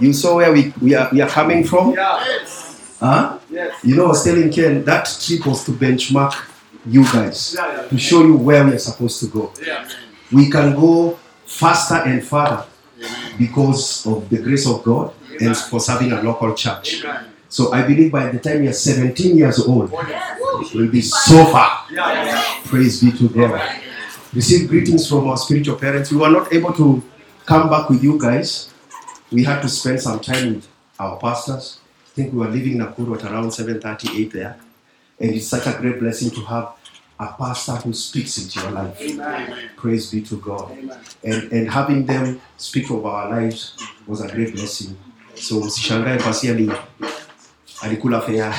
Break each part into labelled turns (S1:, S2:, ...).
S1: You saw where we, we, are, we are coming from?
S2: Yes.
S1: Huh?
S2: Yes.
S1: You know, I was telling Ken that trip was to benchmark you guys,
S2: Yeah, yeah.
S1: to show you where we are supposed to go.
S2: Yeah.
S1: We can go faster and farther because of the grace of God and for serving a local church.
S2: Amen.
S1: So I believe by the time you're 17 years old,
S2: Oh, yes.
S1: we'll be so far.
S2: Yeah. yeah.
S1: Praise be to God. Receive greetings from our spiritual parents. We were not able to come back with you guys. We had to spend some time with our pastors. I think we were leaving Nakuru at around 7:38 there. And it's such a great blessing to have a pastor who speaks into your life.
S2: Amen.
S1: Praise be to God.
S2: Amen.
S1: And, and having them speak over our lives was a great blessing. So msishangae pasi ali alikula fea.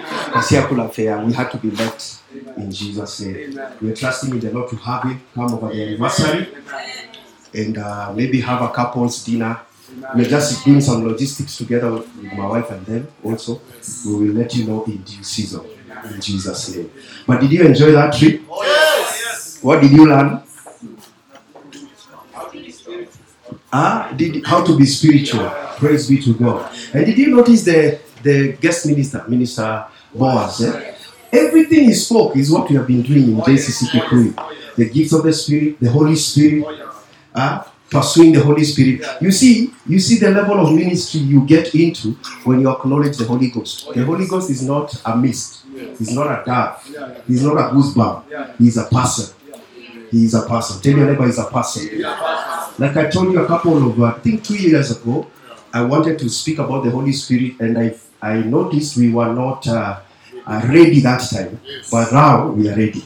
S1: Pasi akula fea. We had to be left in Jesus' name. We're trusting in the Lord to have him come over the anniversary and uh, maybe have a couple's dinner. We're just doing some logistics together with my wife and them also. We will let you know in due season. In Jesus' name. But did you enjoy that trip?
S2: Oh, yes.
S1: What did you learn? Ah, did how to be spiritual. Praise be to God. And did you notice the the guest minister, Minister Boaz? eh? Everything he spoke is what we have been doing in JCC Kikuyu. The gifts of the Spirit, the Holy Spirit, ah, pursuing the Holy Spirit. You see, you see the level of ministry you get into when you acknowledge the Holy Ghost. The Holy Ghost is not a mist. He's not a dove. He's not a goosebump. He's a person. He is a person. Tell your neighbor he's a person. Like I told you a couple of, uh, I think two years ago, I wanted to speak about the Holy Spirit, and I I noticed we were not uh, uh, ready that time, but now we are ready.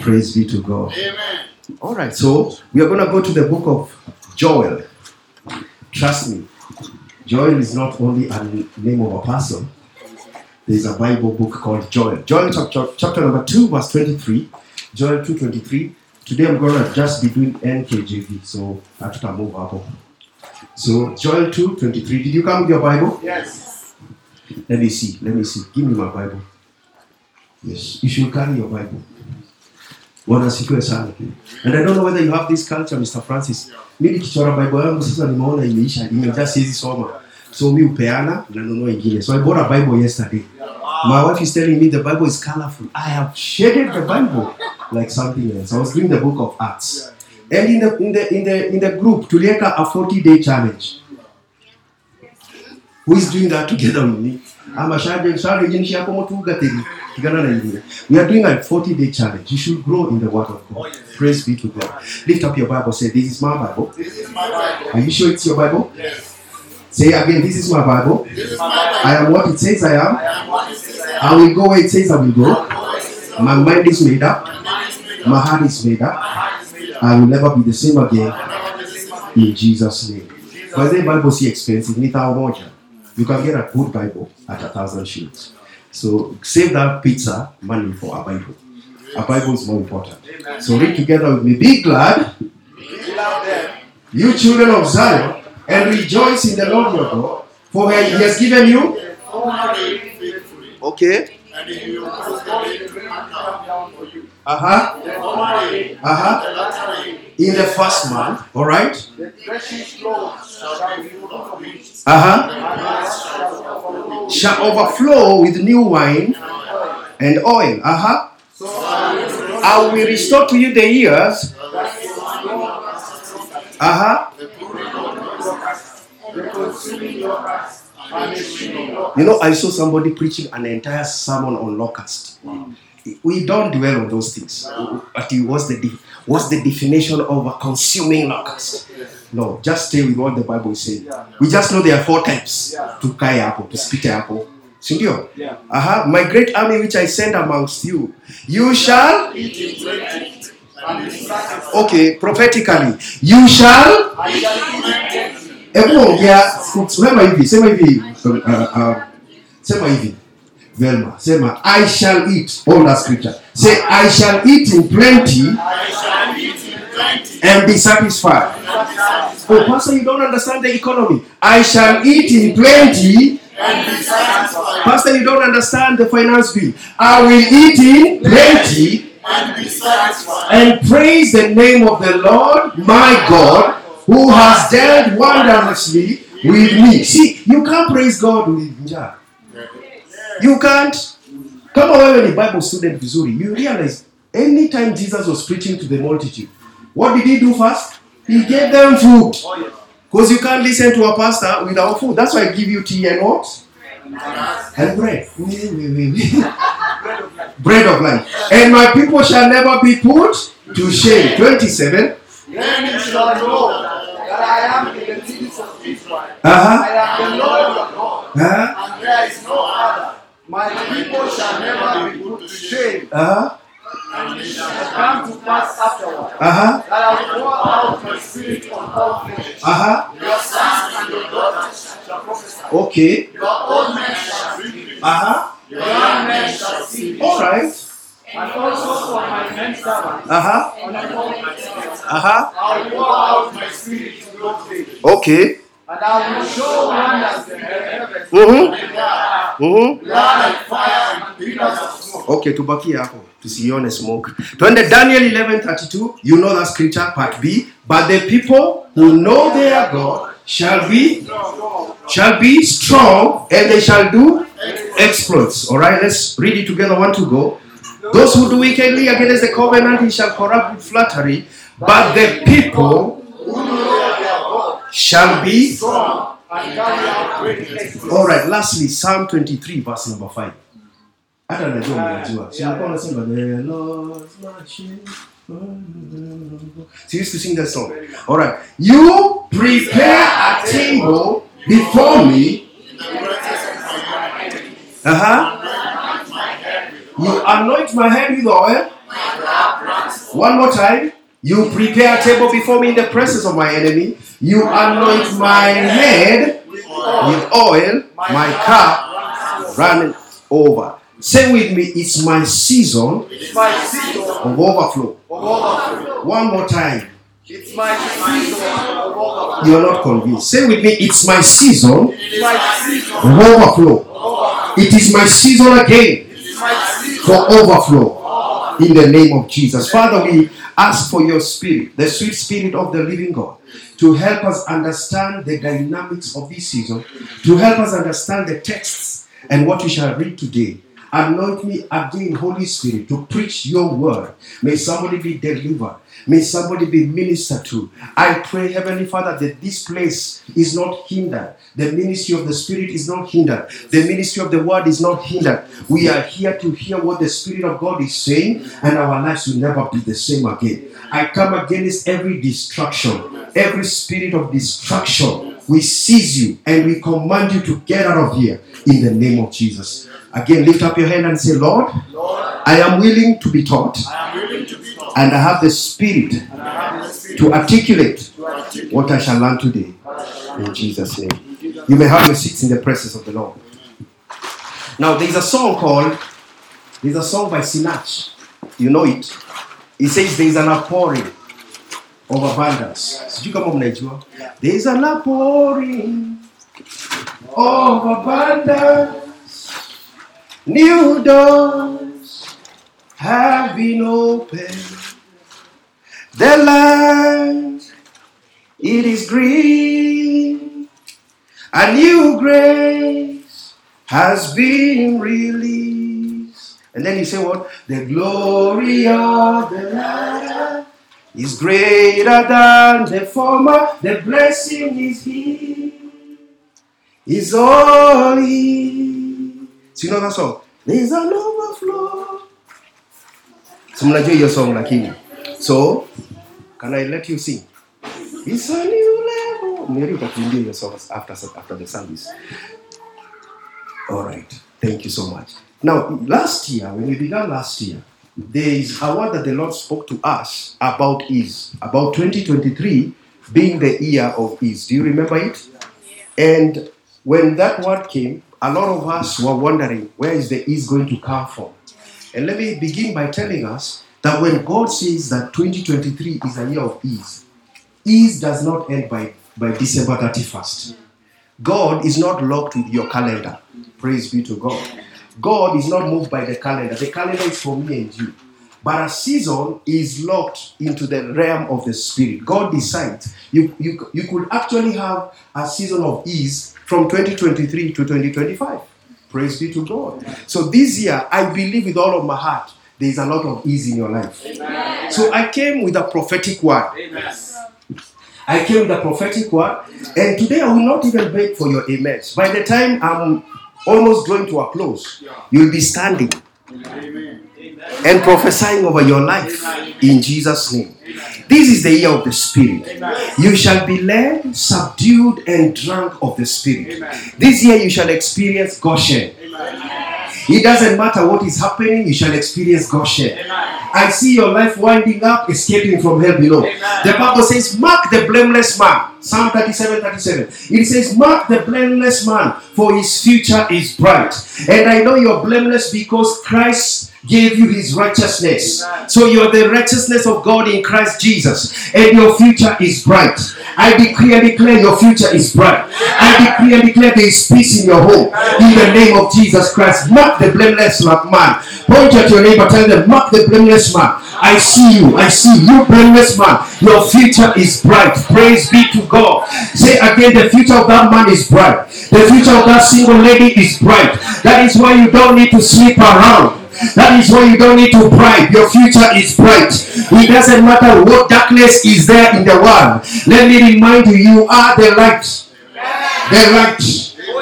S1: Praise be to God.
S2: Amen.
S1: All right, so we are going to go to the book of Joel. Trust me, Joel is not only a name of a person. There's a Bible book called Joel. Joel chapter, chapter number 2, verse 23. Joel 2.23. Today I'm going to just be doing NKJV, so hatuta move hapo. So Joel 2.23. Did you come with your Bible?
S2: Yes.
S1: Let me see. Let me see. Give me my Bible. Yes, you should carry your Bible. Bwana asifiwe sana. And I don't know whether you have this culture, Mr. Francis. Mimi nikichora Bible yangu sasa nimeona imeisha, nimejaa siwezi soma. So mimi upeana nanunua ingine. So I bought a Bible yesterday. My wife is telling me the Bible is colorful. I have shaded the Bible like something else. I was doing the book of Acts. And in the in the in the in the group, tuliweka a 40 day challenge. Who is doing that together with me? Ama shade shade shako motu gateri kigana na ingine we are doing a 40 day challenge you should grow in the word of god praise be to god lift up your bible say this is my bible
S2: This is my Bible.
S1: are you sure it's your bible
S2: Yes.
S1: say again this is my bible
S2: is my Bible.
S1: i am what it says i am
S2: I what it says I am.
S1: i will go where it says i will go
S2: What it says I am.
S1: my mind is made up
S2: My mind is made up.
S1: my heart is made up
S2: heart is made up.
S1: i will never be the same again
S2: Never be the same again.
S1: in jesus name by the bible si expensive ni thao moja you can get a good bible at a thousand shillings. So save that pizza money for a bible. A bible is more important.
S2: Amen.
S1: so read together with me. Be glad.
S2: Be loud there.
S1: you children of zion and rejoice in the lord your god for he has given you
S2: Formerly faithfully.
S1: okay.
S2: And he will cause
S1: uh-huh uh-huh in the first month all right uh-huh
S2: shall overflow.
S1: with new wine and oil uh-huh
S2: I will restore
S1: I will restore to you the years. Uh huh.
S2: the pruning of your workers, the consuming locusts, and the shooting locusts.
S1: You know, I saw somebody preaching an entire sermon on locust. We don't dwell on those things. But it was the what's the definition of a consuming locust? No, just stay with what the Bible is saying. We just know there are four types. To kai apple, to spit apple. Sindio?
S2: Yeah.
S1: Uh-huh. My great army which I send amongst you, you shall
S2: Eat in plenty, and be satisfied.
S1: okay prophetically you shall
S2: I shall eat in plenty.
S1: hebu ongea sema hivi sema hivi uh, uh, sema hivi velma sema i shall eat all that scripture say i shall eat in plenty
S2: eat in plenty,
S1: and be satisfied oh pastor you don't understand the economy i shall eat in plenty
S2: And be satisfied.
S1: pastor you don't understand the finance bill i will eat in plenty
S2: And be satisfied.
S1: and praise the name of the lord my god who has dealt wondrously with me. See, you can't praise God with njaa. You can't. Kama wewe ni Bible student vizuri, you realize anytime Jesus was preaching to the multitude, what did he do first? He gave them food. Because you can't listen to a pastor without food. That's why I give you tea and what? And bread. bread of life. And my people shall never be put to shame. 27.
S2: Then you shall know that I am in the cities of Israel.
S1: Uh-huh.
S2: I am the Lord your God,
S1: Uh-huh.
S2: and there is no other. My people shall never be put to shame.
S1: Uh-huh.
S2: And it shall come to pass afterward
S1: Uh-huh.
S2: that I will pour out my spirit on all flesh.
S1: Uh-huh.
S2: Your sons and your daughters shall prophesy.
S1: Okay.
S2: Your old men shall dream.
S1: Uh-huh.
S2: Your young men shall see.
S1: All right.
S2: And also for my men servants,
S1: Uh-huh.
S2: the prophets,
S1: Uh-huh.
S2: I will pour out my spirit to those days.
S1: Okay.
S2: And I will show wonders in the heavens, in the earth,
S1: Mm-hmm.
S2: blood and fire and pillars of smoke.
S1: Okay, tubakie hapo tusione smoke. Twende Daniel 11:32. You know that scripture part B. But the people who know their God shall be shall be strong and they shall do exploits. All right, let's read it together. One to go. Those who do wickedly against the covenant, he shall corrupt with flattery. But the people shall be
S2: Strong and carry out great exploits.
S1: All right, lastly, Psalm 23, verse number 5. Hata najua mnajua. Si nilikuwa nasema the Lord's my shield. So you used to sing that song. All right. You prepare a table before me. Uh-huh. You anoint my head with oil. One more time. You prepare a table before me in the presence of my enemy. You anoint my head with oil, my cup running over. Say with me, it's my season of overflow. One more time.
S2: It's my season overflow.
S1: You're not convinced. Say with me, it's my season of overflow. It is my season again for overflow in the name of Jesus. Father, we ask for your spirit, the sweet spirit of the living God, to help us understand the dynamics of this season, to help us understand the texts and what we shall read today. Anoint me again, Holy Spirit, to preach your word. May somebody be delivered. May somebody be ministered to. I pray, Heavenly Father, that this place is not hindered. The ministry of the Spirit is not hindered. The ministry of the Word is not hindered. We are here to hear what the Spirit of God is saying, and our lives will never be the same again. I come against every distraction, every spirit of distraction. We seize you and we command you to get out of here in the name of Jesus. Again, lift up your hand and say, Lord,
S2: Lord,
S1: I am willing to be taught, and I have the spirit to articulate what I shall learn today. In Jesus' name. You may have your seats in the presence of the Lord. Now, there's a song called, there's a song by Sinach. You know it. It says, There's an outpouring of abundance. Sijui kama mnaijua. There's an outpouring of abundance. New doors have been opened. The land, it is green. A new grace has been released. And then you say what? The glory of the latter is greater than the former. The blessing is here. Is all he. So you know that song? There's an overflow. So hiyo song lakini. So, can I let you sing? It's a new level. Mary utatuimbia hiyo song after, after the service. All right. Thank you so much. Now, last year, when we began last year, there is a word that the Lord spoke to us about ease, about 2023 being the year of ease. Do you remember it? And when that word came, a lot of us were wondering where is the ease going to come from? And let me begin by telling us that when God says that 2023 is a year of ease, ease does not end by, by December 31st. God is not locked with your calendar. Praise be to God. God is not moved by the calendar. The calendar is for me and you. But a season is locked into the realm of the spirit. God decides. You, you, you could actually have a season of ease from 2023 to 2025. Praise be to God. So this year, I believe with all of my heart, there is a lot of ease in your life. So I came with a prophetic word. I came with a prophetic word, and today I will not even beg for your amens. By the time I'm almost going to a close, you'll be standing and prophesying over your life in Jesus' name. This is the year of the Spirit. You shall be led, subdued, and drunk of the Spirit. This year you shall experience Goshen. It doesn't matter what is happening, you shall experience Goshen. I see your life winding up, escaping from hell below. The Bible says, Mark the blameless man. Psalm 37 37. It says, Mark the blameless man, for his future is bright. And I know you're blameless because Christ gave you his righteousness. So you're the righteousness of God in Christ Jesus, and your future is bright. I decree and declare your future is bright. I decree and declare there is peace in your home in the name of Jesus Christ. Mark the blameless man. Point at your neighbor, tell them, Mark the blameless man. I see you. I see you, blameless man. Your future is bright. Praise be to God. Say again, the future of that man is bright. The future of that single lady is bright. That is why you don't need to sleep around. That is why you don't need to bribe. Your future is bright. It doesn't matter what darkness is there in the world. Let me remind you, you are the light. The light.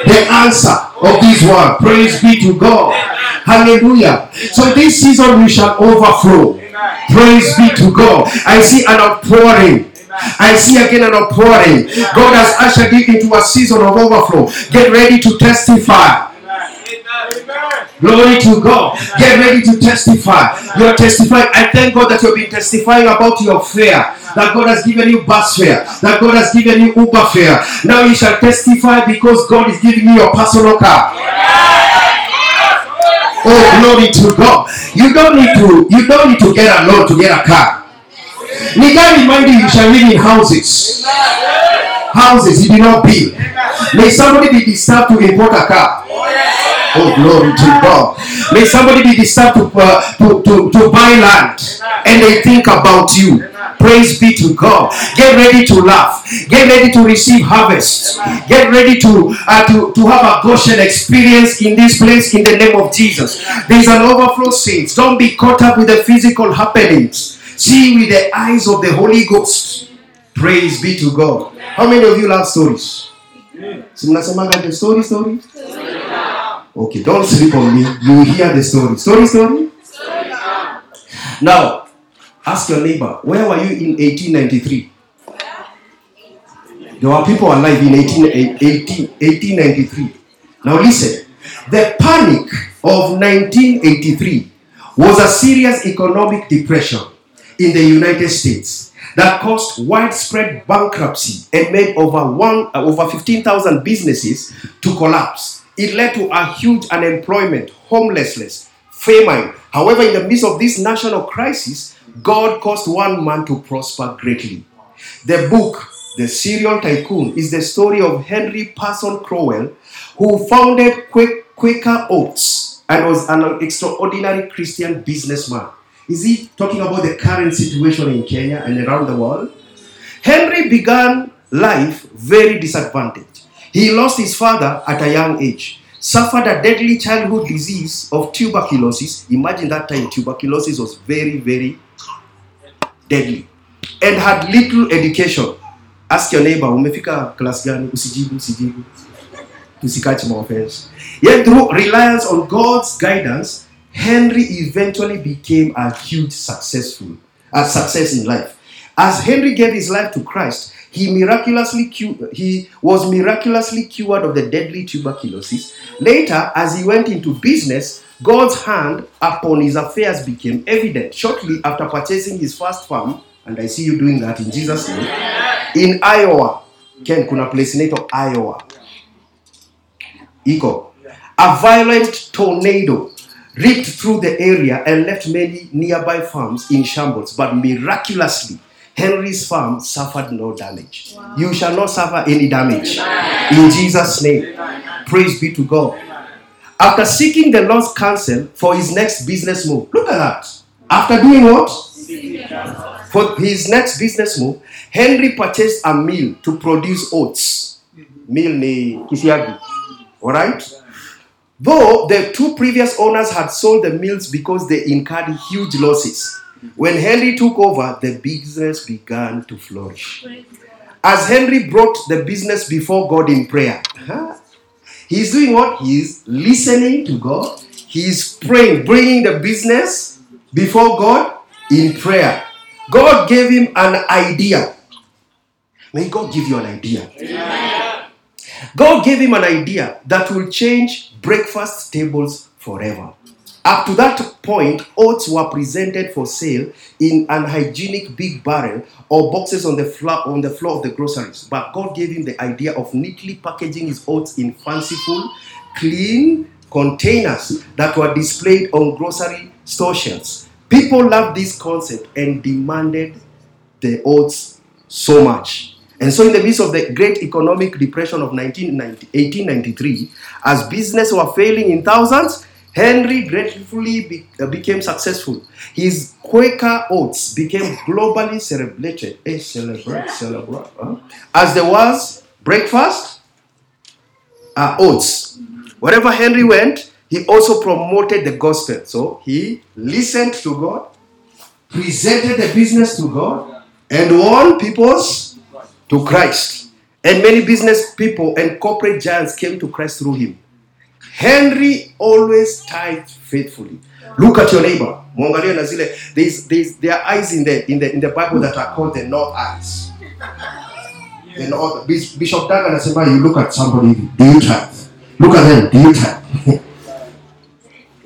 S1: The answer of this world. Praise be to God. Hallelujah. So this season we shall overflow. Praise be to God. I see an outpouring. I see again an outpouring. God has ushered you into a season of overflow. Get ready to testify. Glory to God. Get ready to testify. You're testifying. I thank God that you've been testifying about your fare. That God has given you bus fare. That God has given you Uber fare. Now you shall testify because God is giving you your personal car. Oh, glory to God. You don't need to, you don't need to get a loan to get a car. Need I remind you, you shall live in houses. Houses you did not build. May somebody be disturbed to import a car. Oh, glory to God. May somebody be disturbed to, uh, to, to, to buy land and they think about you. Praise be to God. Get ready to laugh. Get ready to receive harvest. Get ready to, uh, to, to have a Goshen experience in this place in the name of Jesus. There's an overflow, saints. Don't be caught up with the physical happenings. See with the eyes of the Holy Ghost. Praise be to God. How many of you love stories? The story story? Okay, don't sleep on me. You hear the story. Story story? Now, ask your neighbor, where were you in 1893? There were people alive in 18, 18, 1893. Now listen, the panic of 1983 was a serious economic depression in the United States that caused widespread bankruptcy and made over one uh, over 15,000 businesses to collapse. It led to a huge unemployment, homelessness, famine. However, in the midst of this national crisis, God caused one man to prosper greatly. The book, The Cereal Tycoon, is the story of Henry Parson Crowell, who founded Quaker Oats and was an extraordinary Christian businessman. Is he talking about the current situation in Kenya and around the world? Henry began life very disadvantaged. He lost his father at a young age, suffered a deadly childhood disease of tuberculosis. Imagine that time, tuberculosis was very, very deadly, and had little education. Ask your neighbor, umefika class gani? Usijibu, usijibu. Tusikache maoffense. Yet through reliance on God's guidance, Henry eventually became a huge successful, a success in life. As Henry gave his life to Christ, he miraculously cu- he was miraculously cured of the deadly tuberculosis. Later, as he went into business, God's hand upon his affairs became evident. Shortly after purchasing his first farm, and I see you doing that in Jesus' name, in Iowa. Ken, kuna place inaitwa Iowa. Iko. A violent tornado ripped through the area and left many nearby farms in shambles, but miraculously, Henry's farm suffered no damage. You shall not suffer any damage. In Jesus' name. Praise be to God. After seeking the Lord's counsel for his next business move, look at that. After doing what? For his next business move, Henry purchased a mill to produce oats. Mill ni kisiagi. Alright? Though the two previous owners had sold the mills because they incurred huge losses. When Henry took over, the business began to flourish. As Henry brought the business before God in prayer, he's doing what? He's listening to God. He's praying, bringing the business before God in prayer. God gave him an idea. May God give you an idea. God gave him an idea that will change breakfast tables forever. Up to that point, oats were presented for sale in an hygienic big barrel or boxes on the floor on the floor of the groceries. But God gave him the idea of neatly packaging his oats in fanciful, clean containers that were displayed on grocery store shelves. People loved this concept and demanded the oats so much. And so, in the midst of the great economic depression of 1990 1893, as business were failing in thousands, Henry gratefully be- uh, became successful. His Quaker oats became globally celebrated, eh, celebrate, celebrate, huh? as there was breakfast, uh, oats. Wherever Henry went, he also promoted the gospel. So he listened to God, presented the business to God, and won people's to Christ. And many business people and corporate giants came to Christ through him. Henry always tithed faithfully. Look at your neighbor. Mwangalie na there's, there's, there are eyes in the in the in the Bible that are called the north eyes. The north, Bis- Bishop Dag anasema you look at somebody do you tithe? Look at them, do you tithe?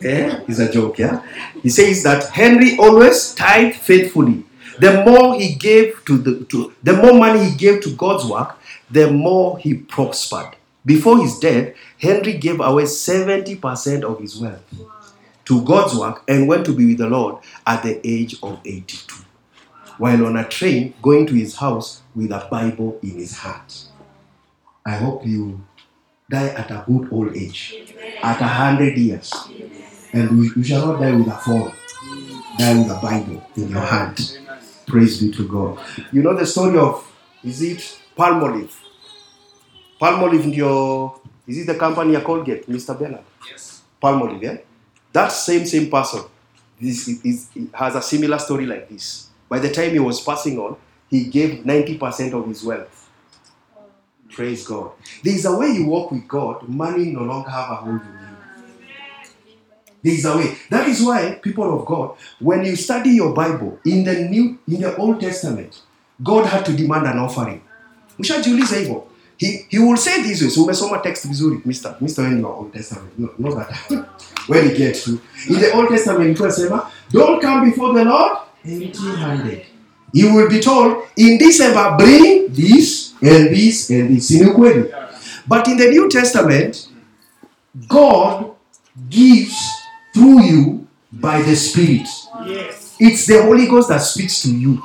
S1: eh? It's a joke, yeah? He says that Henry always tithed faithfully. The more he gave to the to the more money he gave to God's work, the more he prospered. Before his death, Henry gave away 70% of his wealth to God's work and went to be with the Lord at the age of 82, while on a train going to his house with a Bible in his hand. I hope you die at a good old age, at a hundred years, and you shall not die with a phone, die with a Bible in your hand. Praise be to God. You know the story of, is it Palmolive? Palmolive ndio, is it the company ya Colgate, Mr. Bernard?
S2: Yes.
S1: Palmolive, yeah? That same same person this is, is, has a similar story like this. By the time he was passing on, he gave 90% of his wealth. Praise God. There is a way you walk with God, money no longer have a hold on you. There is a way. That is why, people of God, when you study your Bible in the New, in the Old Testament, God had to demand an offering. Mshajiuliza hivyo. He, he will say this way. So umesoma text vizuri, Mr. Mr. when you are Old Testament. No, no that. when you get to. In the Old Testament, ilikuwa sema, don't come before the Lord empty-handed. You will be told, in December, bring this and this and this. But in the New Testament, God gives through you by the Spirit.
S2: Yes.
S1: It's the Holy Ghost that speaks to you.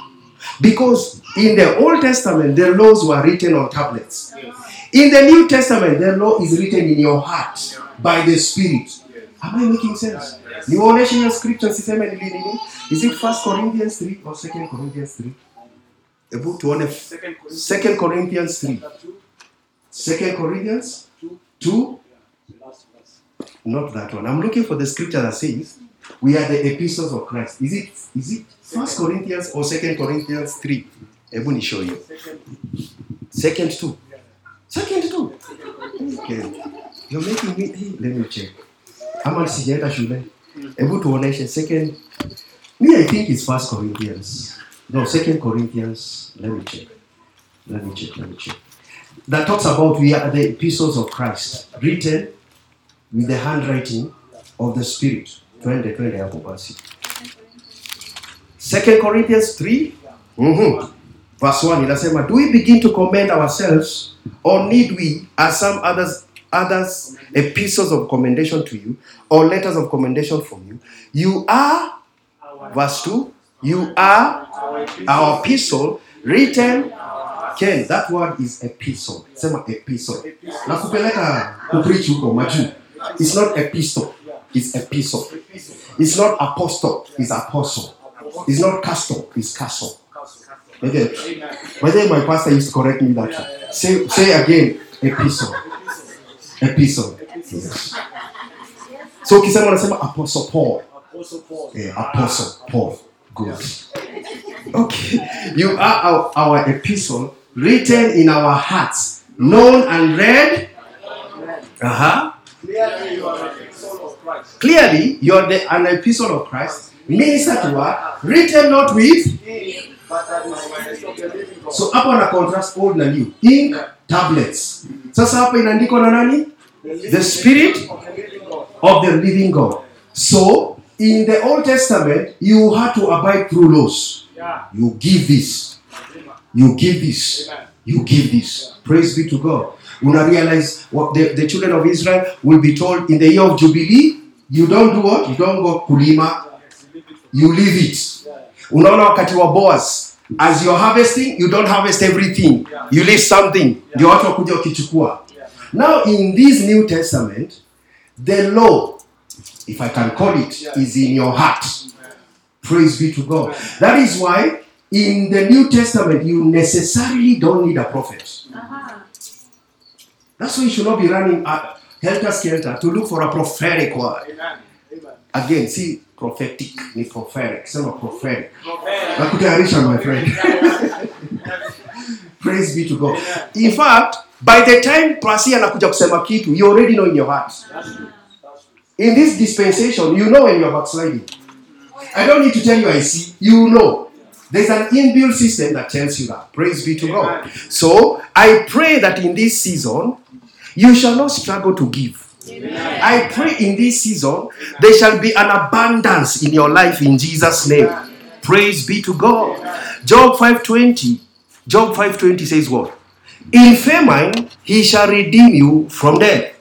S1: Because in the Old Testament, the laws were written on tablets. In the New Testament, the law is written in your heart by the Spirit. Am I making sense? niwaoneshe hiyo scripture siseme ni nini nini? is it first corinthians 3 or second corinthians 3 hebu tuone
S2: Second Corinthians.
S1: second corinthians 3 second corinthians 2
S2: Last verse.
S1: Not that one. I'm looking for the scripture that says we are the epistles of christ. Is it is it first corinthians or second corinthians 3 hebu ni show you.
S2: Second. two.
S1: second 2 second 2 okay. You're making me hey, let me check. Ama sijaenda shule hebu tuoneshe second. Me i think it's first corinthians. No second corinthians. Let me check. Let me check let me check. That talks about we are the epistles of christ written with the handwriting of the spirit. Twende twende hapo basi second corinthians 3 Mhm. verse 1 inasema do we begin to commend ourselves or need we as some others others epistles of commendation to you or letters of commendation from you? You are verse 2 you are our epistle written Ken, that word is epistle. Sema epistle. Na kupeleka kupreach huko majuu it's not epistle it's epistle It's not apostle, it's apostle. It's not castle, it's castle. Okay. By then my pastor used to correct me that. Say say again, epistle. Epistle. Yes. So ukisema unasema apostle Paul.
S2: Apostle Paul.
S1: Yeah, apostle Paul. Good. Okay. You are our, our epistle written in our hearts, known and read. Uh-huh.
S2: Clearly, you are the
S1: an epistle of Christ, minister to us, written not with. So hapo ana contrast old na new. Ink tablets. Sasa hapa inaandikwa na nani? The spirit
S2: of the living God.
S1: So in the Old Testament, you had to abide through laws. You give this. You give this. You give this. Praise be to God. Una realize what the, the children of Israel will be told in the year of Jubilee, you don't do what? You don't go kulima, you leave it. Unaona wakati wa Boaz, as you're harvesting, you don't harvest everything. You leave something. Ndio watu wakuja wakichukua. Now in this New Testament, the law, if I can call it, is in your heart. Praise be to God. That is why in the New Testament you necessarily don't need a prophet. That's why you should not be running up helter skelter to look for a prophetic word.
S2: Amen. Amen.
S1: Again, see, prophetic, ni prophetic, sema prophetic.
S2: Amen.
S1: Nakutayarisha my friend. Praise be to God. In fact, by the time Pasi anakuja kusema kitu, you already know in your heart. In this dispensation, you know when you're backsliding. I don't need to tell you I see. You know. There's an inbuilt system that tells you that. Praise be to God. So I pray that in this season, you shall not struggle to give. I pray in this season, there shall be an abundance in your life in Jesus' name. Praise be to God. Job 5:20. Job 5:20 says what? In famine he shall redeem you from death.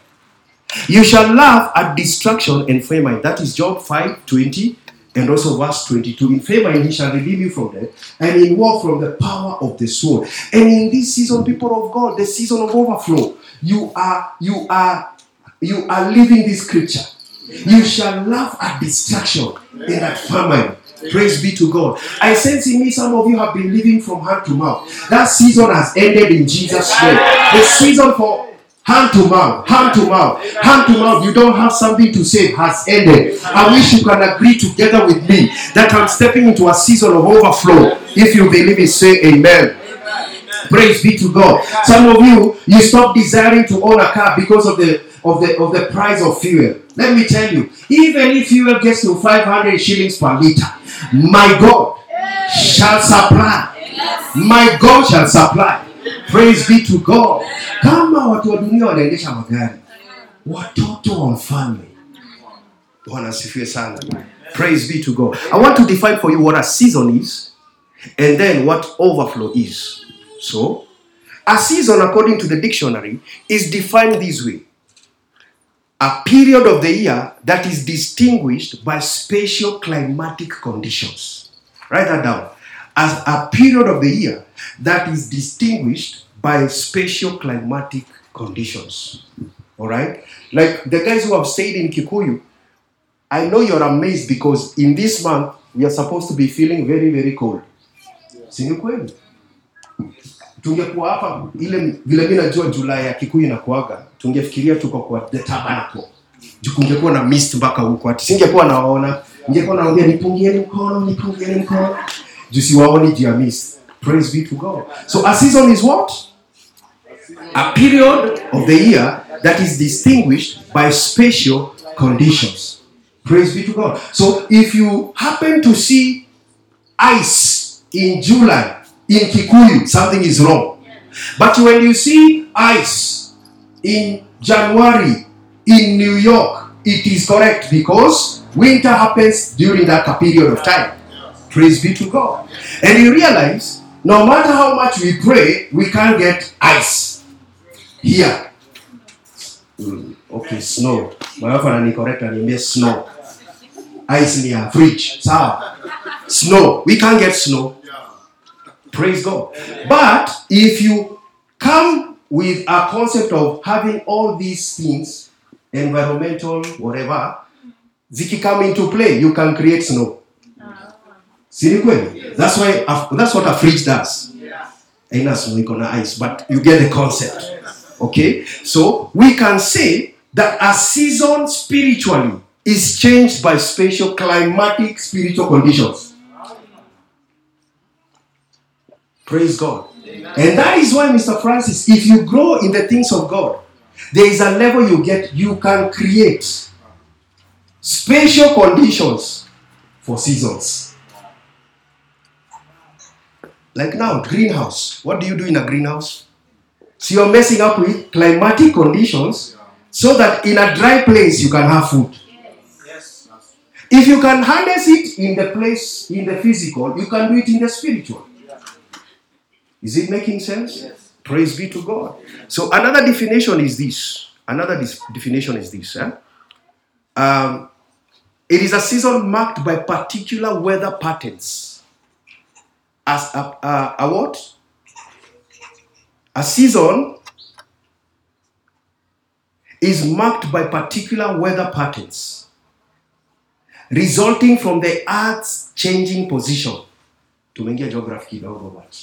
S1: You shall laugh at destruction and famine. That is Job 5 20 and also verse 22. In famine, he shall redeem you from death, and in war from the power of the sword. And in this season, people of God, the season of overflow, you are, you are, you are living this scripture. You shall laugh at destruction in that famine. Praise be to God. I sense in me some of you have been living from hand to mouth. That season has ended in Jesus' name. The season for hand to mouth, hand to mouth, hand to mouth. You don't have something to say has ended. I wish you can agree together with me that I'm stepping into a season of overflow. If you believe it, say amen. Praise be to God. Some of you, you stop desiring to own a car because of the of the of the price of fuel. Let me tell you, even if fuel gets to 500 shillings per liter, my God shall supply. My God shall supply. Praise be to God. Kama watu wa dunia wanaendesha magari, watoto wa mfalme wanasifiwe sana. Praise be to God. I want to define for you what a season is and then what overflow is. So, a season, according to the dictionary, is defined this way a period of the year that is distinguished by spatial climatic conditions. Write that down. As a period of the year that is distinguished by spatial climatic conditions. All right? Like the guys who have stayed in Kikuyu, I know you're amazed because in this month we are supposed to be feeling very, very cold. Si? Tungekuwa hapa ile vile mimi najua Julai ya Kikuyu inakuaga, tungefikiria tuko kwa the. Kungekuwa na mist mpaka huko, ati singekuwa nawaona, ningekuwa naongea nipungieni mkono, nipungieni mkono. Juu siwaoni juu ya mist. Praise be to God. So a season is what? a period of the year that is distinguished by spatial conditions. Praise be to God. So if you happen to see ice in July in Kikuyu, something is wrong. But when you see ice in January in New York, it is correct because winter happens during that period of time. Praise be to God. And you realize no matter how much we pray, we can't get ice here. Mm, okay, snow. My wife anani correct ananiambia snow. Ice ni ya fridge. Sawa. Snow. We can't get snow. Praise God. But if you come with a concept of having all these things, environmental, whatever, ziki come into play you can create snow si ni kweli? That's why that's what a fridge does. Aina iko na ice but you get the concept. Okay? So we can say that a season spiritually is changed by special climatic spiritual conditions. Praise god. And that is why mr francis if you grow in the things of god there is a level you get you can create special conditions for seasons like now greenhouse. What do you do in a greenhouse? So you're messing up with climatic conditions so that in a dry place you can have food. If you can harness it in the place in the physical you can do it in the spiritual. Is it making sense? Praise be to god. So another definition is this. Another dis- definition is this eh? um, it is a season marked by particular weather patterns as a, a, a what? A season is marked by particular weather patterns resulting from the earth's changing position. Tumeingia geography kidogo but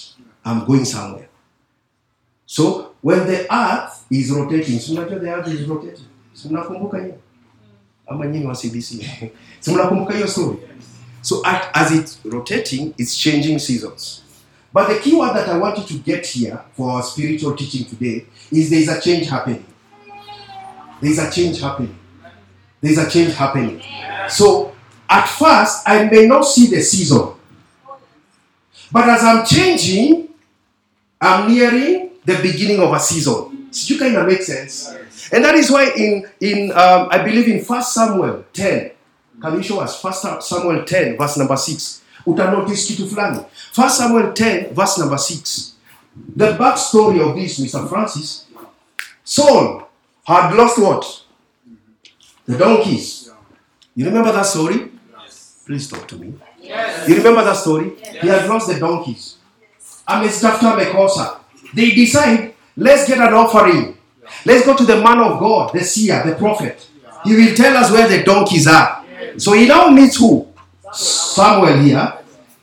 S1: i'm going somewhere. So when the earth is rotating si the earth is rotating? Si hiyo? Ama nyinyi wa cbc si hiyo story so at, as it's rotating it's changing seasons. But the key word that i want you to get here for our spiritual teaching today is there is a change happening. There is a change happening. There is a change happening. So at first i may not see the season. But as i'm changing i'm nearing the beginning of a season. Did you kind of make sense? And that is why in in um, i believe in first samuel 10 can you show us first samuel 10 verse number 6 utanotice kitu fulani. First samuel 10 verse number 6 the backstory of this mr francis saul had lost what? The donkeys. You remember that story? Please talk to me. You remember that story? He had lost the donkeys. Amezitafuta amekosa they decide let's get an offering. Let's go to the man of god the seer the prophet. He will tell us where the donkeys are so he now meets who? Samuel here.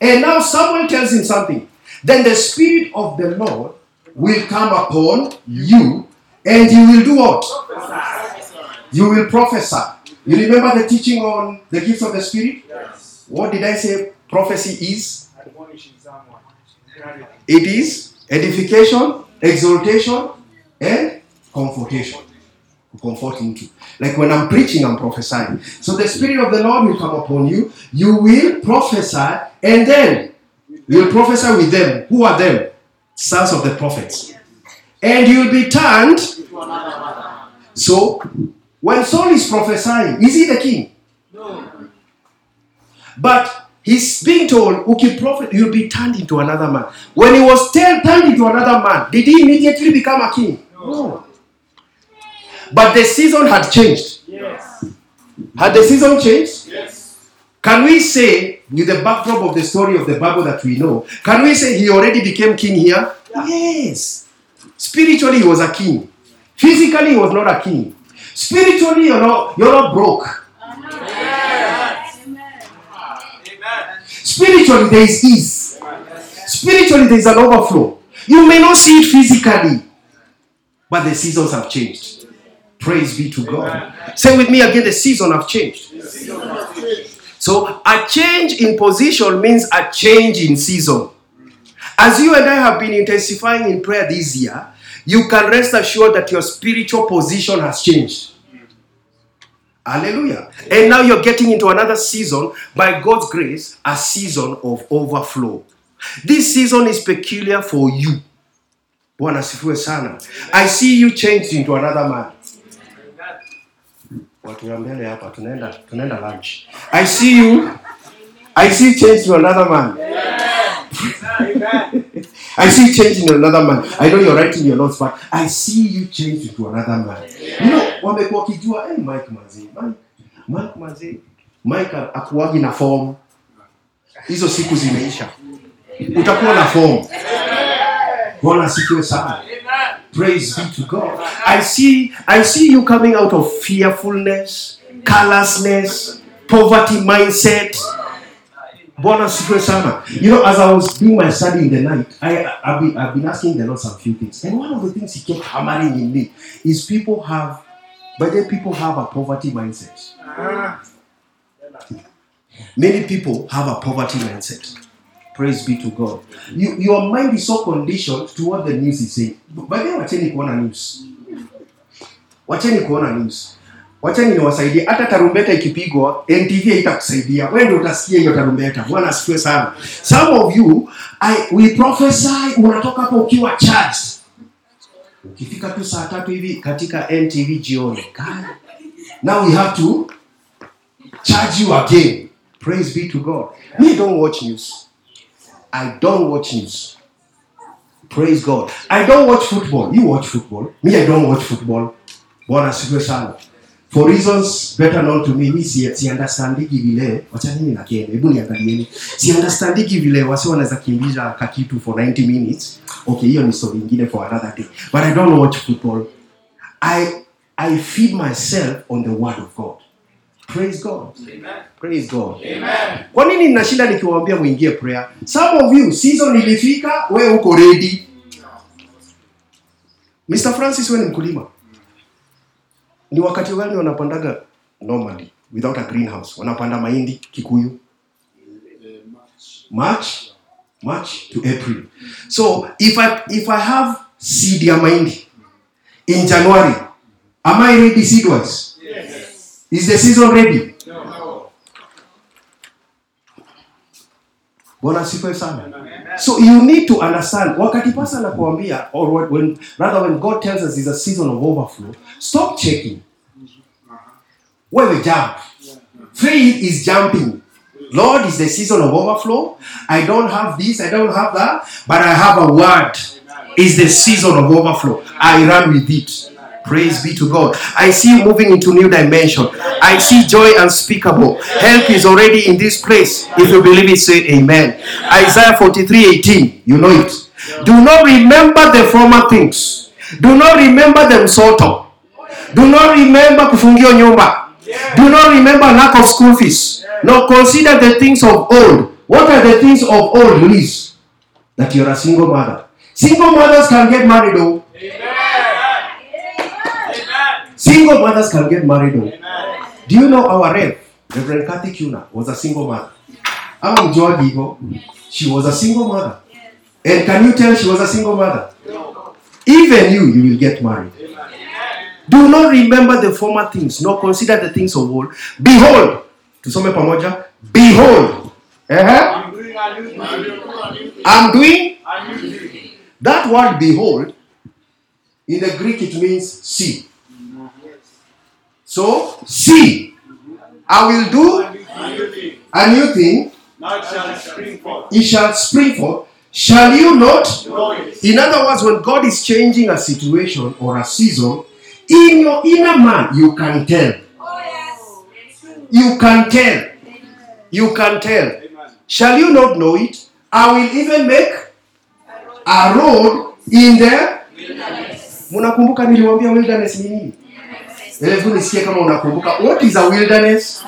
S1: And now samuel tells him something. Then the spirit of the lord will come upon you and you will do what? You will prophesy. You remember the teaching on the gifts of the spirit? What did i say prophecy is? It is edification, exhortation, and comfortation. Comforting too. Like when I'm preaching, I'm prophesying. So the Spirit of the Lord will come upon you. You will prophesy, and then you'll prophesy with them. Who are them? Sons of the prophets. And you'll be turned. So when Saul is prophesying, is he the king? No. But he's being told, okay, prophet, you'll be turned into another man. When he was turned into another man, did he immediately become a king? No. But the season had changed.
S2: Yes.
S1: Had the season changed?
S2: Yes.
S1: Can we say, with the backdrop of the story of the Bible that we know, can we say he already became king here? Yes. Spiritually, he was a king. Physically, he was not a king. Spiritually, you're not, you're not broke. Spiritually, there is ease. Spiritually, there is an overflow. You may not see it physically, but the seasons have changed. Praise be to God. Say with me again, the season have changed. So, a change in position means a change in season. As you and I have been intensifying in prayer this year, you can rest assured that your spiritual position has changed. Hallelujah. And now you're getting into another season, by God's grace, a season of overflow. This season is peculiar for you. Bwana asifiwe sana. I see you changed into another man. Watu wa mbele hapa tunaenda tunaenda lunch. I see you I see change to another man. I see change in another man. I know you're writing your notes, but I see you change into another man. You know, wamekuwa wakijua, hey, Mike manzi, Mike, Mike manzi, Mike akuagi na form. Hizo siku zimeisha. Utakuwa na form. Bwana asifiwe sana. Praise be to God. Uh, I see, I see you coming out of fearfulness, callousness, poverty mindset. Bwana sifiwe sana. You know, as I was doing my study in the night, I, I've, been, I've been asking the Lord some few things. And one of the things he kept hammering in me is people have, but then people have a poverty mindset. Uh-huh. Many people have a poverty mindset. Praise be to God. You, your mind is so conditioned to what the news is saying. By the way, wacheni kuona news. Wacheni kuona news. Wacheni niwasaidie. Hata tarumbeta ikipigwa, NTV haitakusaidia. Wewe ndio utasikia hiyo tarumbeta. Bwana asifiwe sana. Some of you, I, we prophesy, unatoka hapo ukiwa charged. Ukifika tu saa tatu hivi katika NTV jioni. Now we have to charge you again. Praise be to God. Me, don't watch news. I don't watch news. Praise God. I don't watch football. You watch football. Me, I don't watch football. Bwana asifiwe sana. For reasons better known to me, mi si, si understandiki vile, wacha nini na Ken, hebu niangalieni. Si understandiki vile wasi wanaweza kimbiza kakitu for 90 minutes. Okay, hiyo ni story nyingine for another day. But I don't watch football. I I feed myself on the word of God. Praise God. Praise God. Kwa nini ninashinda nikiwaambia muingie prayer? Some of you season ilifika, wewe uko ready. Mr. Francis wewe ni mkulima. Ni wakati gani wanapandaga normally without a greenhouse? Wanapanda mahindi Kikuyu. March March to April. So if I if I have seed ya mahindi in January, am I ready seed wise? Is the season ready? Bwana sifa sana. So you need to understand wakati pasa anakuambia or when, when rather when God tells us is a season of overflow, stop checking. Wewe jump. Faith is jumping. Lord, is the season of overflow. I don't have this, I don't have that, but I have a word. Is the season of overflow. I run with it. Praise be to God. I see you moving into new dimension. I see joy unspeakable. Help is already in this place. If you believe it, say amen. Isaiah 43 18. You know it. Do not remember the former things. Do not remember them sort of. Do not remember kufungio nyumba. Do not remember lack of school fees. No, consider the things of old. What are the things of old, Liz? That you're a single mother. Single mothers can get married, though. Single mothers can get married, though. Do you know our Rev, Reverend Kathy Kuna, was a single mother? Ama mjuaji hivyo? She was a single mother. And can you tell she was a single mother? Even you, you will get married. Do not remember the former things, nor consider the things of old. Behold, tusome pamoja. Behold, uh-huh. I'm doing that word behold. In the Greek, it means see. So, see, I will do a new thing, it shall spring forth. Shall you not? In other words, when God is changing a situation or a season, in your inner man, you can tell. You can tell. You can tell. Shall you not know it? I will even make a road in the niliwaambia wilderness ni nini hebu nisikie kama unakumbuka. What is a wilderness?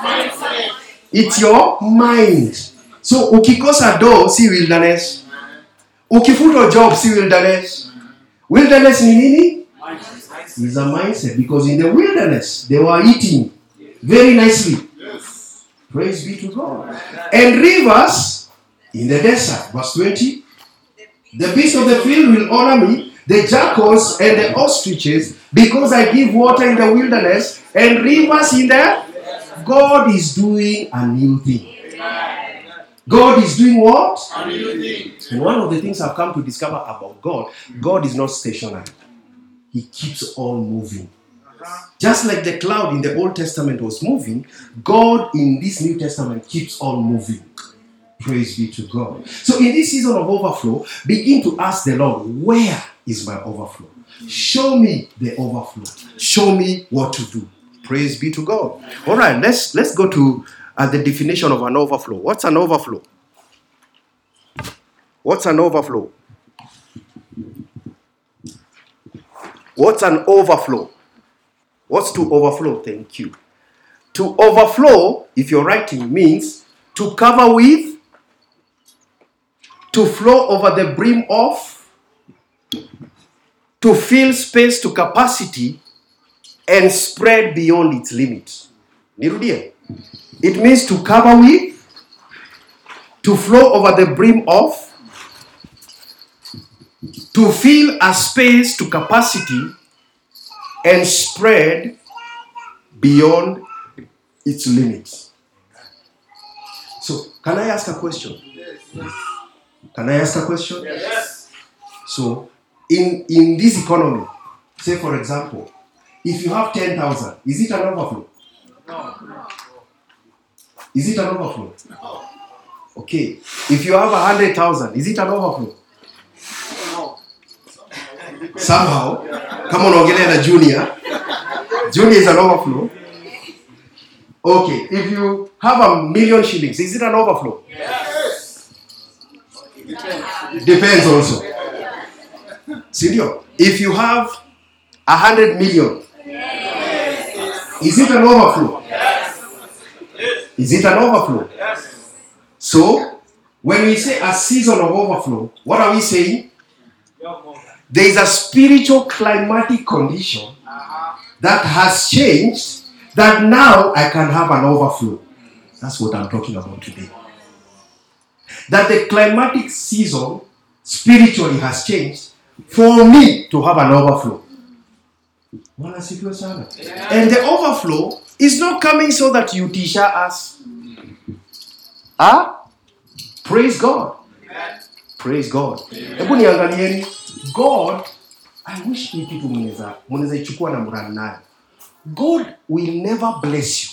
S1: It's your mind. So ukikosa do si wilderness. Ukifutwa job si wilderness. Wilderness ni nini? Is a mindset. Because in the wilderness they were eating very nicely. Praise be to god. And rivers in the desert. Verse 20 the beasts of the field will honor me, the jackals and the ostriches, because I give water in the wilderness and rivers in the. God is doing a new thing. God is doing what? A new thing. And one of the things I've come to discover about God, God is not stationary. He keeps on moving. Just like the cloud in the Old Testament was moving, God in this New Testament keeps on moving. Praise be to God. So, in this season of overflow, begin to ask the Lord, Where is my overflow? Show me the overflow. Show me what to do. Praise be to God. All right, let's let's go to uh, the definition of an overflow. What's an overflow? What's an overflow? What's an overflow? What's to overflow? Thank you. To overflow, if you're writing, means to cover with, to flow over the brim of, to fill space to capacity, and spread beyond its limit. Nirudie. It means to cover with, to flow over the brim of, to fill a space to capacity, and spread beyond its limits. So, can I ask a question? Can I ask a question?
S2: Yes.
S1: So, in in this economy, say for example, if you have ten thousand, is it an overflow? Is it an overflow? Okay. If you have a hundred thousand, is it an overflow? Somehow, come on, ongelea na junior. Junior is an overflow. Okay. If you have a million shillings, is it an overflow? Depends also. Sindio? If you have a hundred million, is it an overflow? Is it an overflow? So, when we say a season of overflow, what are we saying? There is a spiritual climatic condition that has changed that now I can have an overflow. That's what I'm talking about today. That the climatic season spiritually has changed for me to have an overflow. Bwana asifiwe sana. And the overflow is not coming so that you teach us. Ah? Praise God. Praise God. Hebu niangalieni. God, I wish hii kitu mnaweza mnaweza ichukua na mrani nayo. God will never bless you.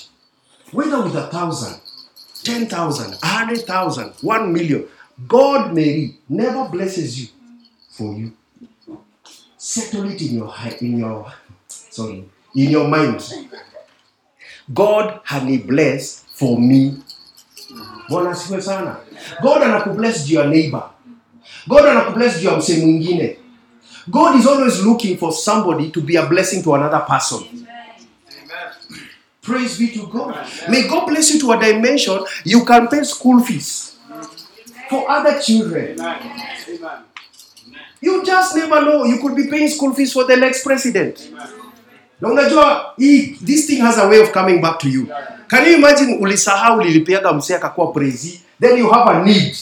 S1: Whether with a thousand, ten thousand, a hundred thousand, one million. God Mary, never blesses you for you. Settle it in your in your sorry in your mind. God hani bless for me. Bwana asifiwe. God anakubless your neighbor. God anakubless juu ya mwingine. God is always looking for somebody to be a blessing to another person. Praise be to God. May God bless you to a dimension you can pay school fees for other children. You just never know. You could be paying school fees for the next president. Na unajua hii this thing has a way of coming back to you. Can you imagine then you have a need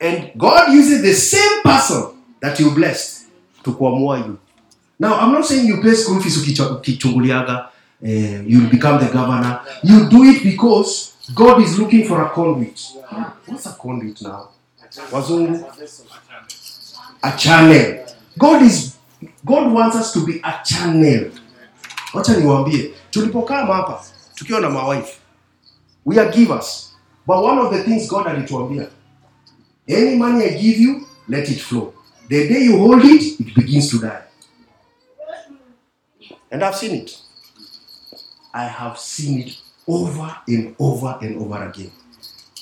S1: and God uses the same person that you blessed to kuamua you. Now I'm not saying you pay school fees eh, you'll become the governor. You do it because God is looking for a conduit. What's a conduit now? Wazungu? a channel. God is God wants us to be a channel. Wacha niwaambie, tulipokaa hapa tukiwa na mawife, we are givers. But one of the things God alituambia, any money I give you, let it flow. The day you hold it, it begins to die. And I've seen it. I have seen it over and over and over again.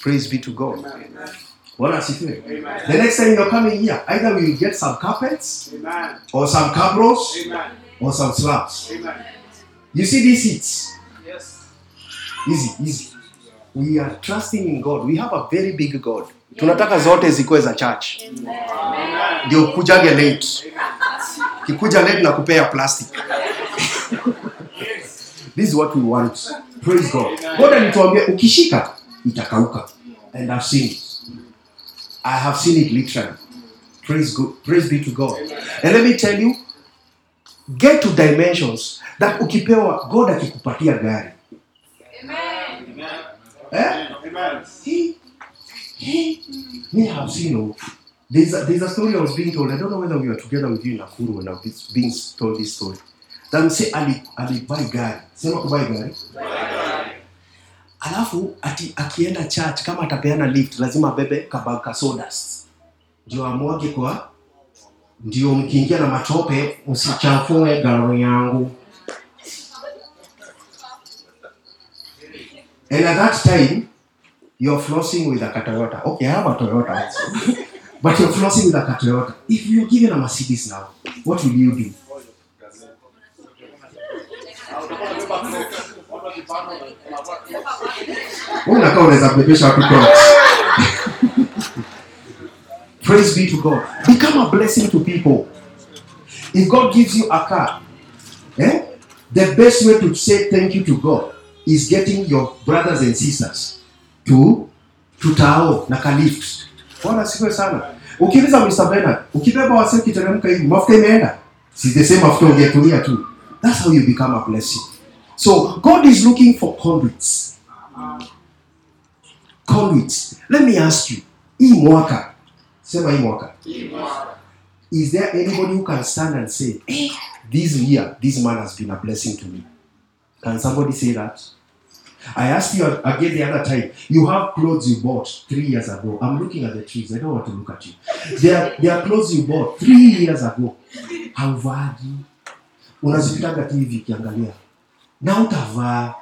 S1: Praise be to God. Bwana asifiwe. The next time you're coming here, either we will get some carpets
S2: Amen.
S1: or some cabros
S2: Amen.
S1: or some slabs.
S2: Amen.
S1: You see these seats?
S2: Yes.
S1: Easy, easy. We are trusting in God. We have a very big God. Tunataka zote zikuwe za church. Ndio kujage late. Kikuja late na kupea plastic. This is what we want. Praise God. God alituambia ukishika itakauka. And I've seen it. I have seen it literally. Praise God. Praise be to God. And let me tell you, get to dimensions that ukipewa God akikupatia gari. Eh?
S2: Amen.
S1: He, he, me have seen. Oh, there's a, there's a story I was being told. I don't know whether we were together with you in Nakuru when I was being told this story. That say ali alibuy gari. Sema buy gari. Alafu ati akienda church kama atapeana lift lazima abebe kabaka sodas. Ndio amwage kwa ndio mkiingia na matope usichafue gari yangu. And at that time, you're flossing with a Toyota. Okay, I have a Toyota also. but you're flossing with a Toyota. If you're given a Mercedes now, what will you do? Wewe unakaa unaweza kubebesha watoto. Praise be to God. Become a blessing to people. If God gives you a car, eh, the best way to say thank you to God is getting your brothers and sisters to to tao na kalift. Bwana siwe sana. Ukiuliza Mr. Bernard, ukibeba wasi ukiteremka hivi, mafuta imeenda. Si the same mafuta ungetumia tu. That's how you become a blessing. So God is looking for conduits. Conduits. Let me ask you, hii mwaka, sema hii mwaka, is there anybody who can stand and say, this year, this man has been a blessing to me? Can somebody say that? I asked you again the other time, you have clothes you bought three years ago. I'm looking at the trees, I don't want to look at you. There are, there are clothes you bought three years ago. Hauvagi. Ukiangalia. Na utavaa.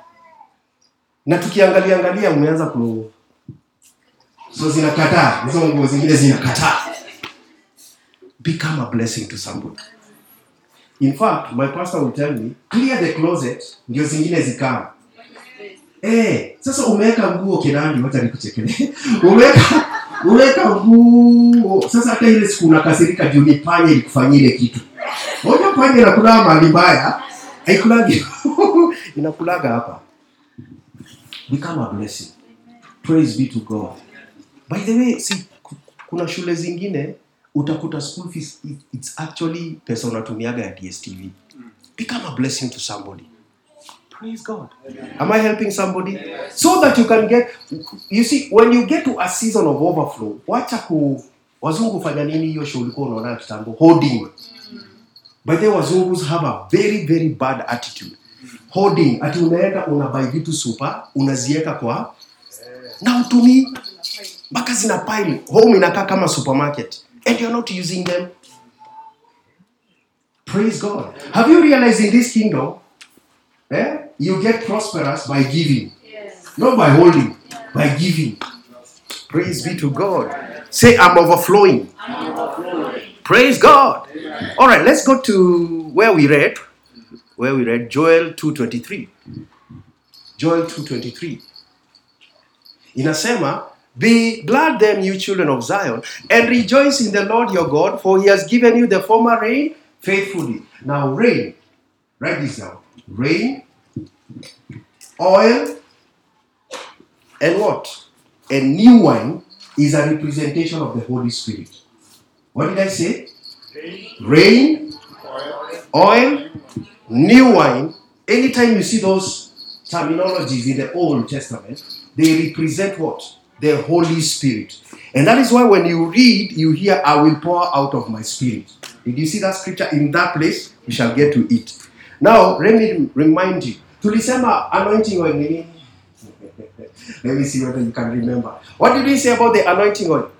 S1: Na tukiangalia angalia umeanza ku so zinakataa, hizo nguo zingine zinakataa. Become a blessing to somebody. In fact, my pastor will tell me, clear the closet ndio zingine zikama. Eh, sasa umeweka nguo kinani, wacha nikuchekele. Umeweka umeweka nguo. Sasa hata ile siku unakasirika juu ni panya ilikufanyia ile kitu. Moja panya inakula mahali mbaya, haikulagi. Inakulaga hapa. ni a blessing. Praise be to God. By the way, see, kuna shule zingine utakuta school fees it's actually pesa unatumiaga ya DSTV. Become a blessing to somebody. Praise God. Am I helping somebody? So that you can get you see when you get to a season of overflow, wacha ku wazungu fanya nini hiyo show ulikuwa unaona kitambo hoarding. By the wazungus have a very very bad attitude. Hoarding, ati unaenda unabai vitu super, unazieka kwa na utumii mpaka zina pile. Home inakaa kama supermarket. And you're not using them. Praise god. Have you realized in this kingdom eh, you get prosperous by giving not by holding by giving. Praise be to god. Say i'm overflowing praise god. All right let's go to where we read where we read joel 223 joel 223 inasema be glad then you children of zion and rejoice in the lord your god for he has given you the former rain faithfully. Now rain write this down. Rain oil and what? A new wine is a representation of the holy spirit what did i say? Rain. Oil new wine. Anytime you see those terminologies in the old testament they represent what? The holy spirit. And that is why when you read you hear i will pour out of my spirit. Did you see that scripture? In that place we shall get to it now let me remind you. Tulisema anointing oil let me see whether you can remember. What did we say about the anointing oil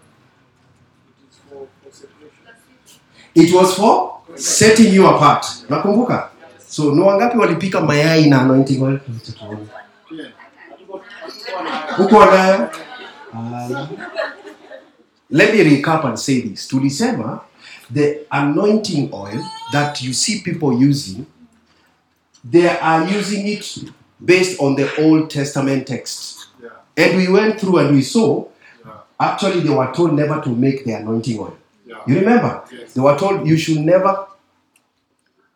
S1: it was for setting you apart. Nakumbuka? So ni wangapi walipika mayai na anointing? Oil Acha tuone. huko nayo Ah. let me recap and say this. Tulisema the anointing oil that you see people using they are using it based on the old testament text and we went through and we saw actually they were told never to make the anointing oil you remember?
S2: Yes.
S1: they were told you should never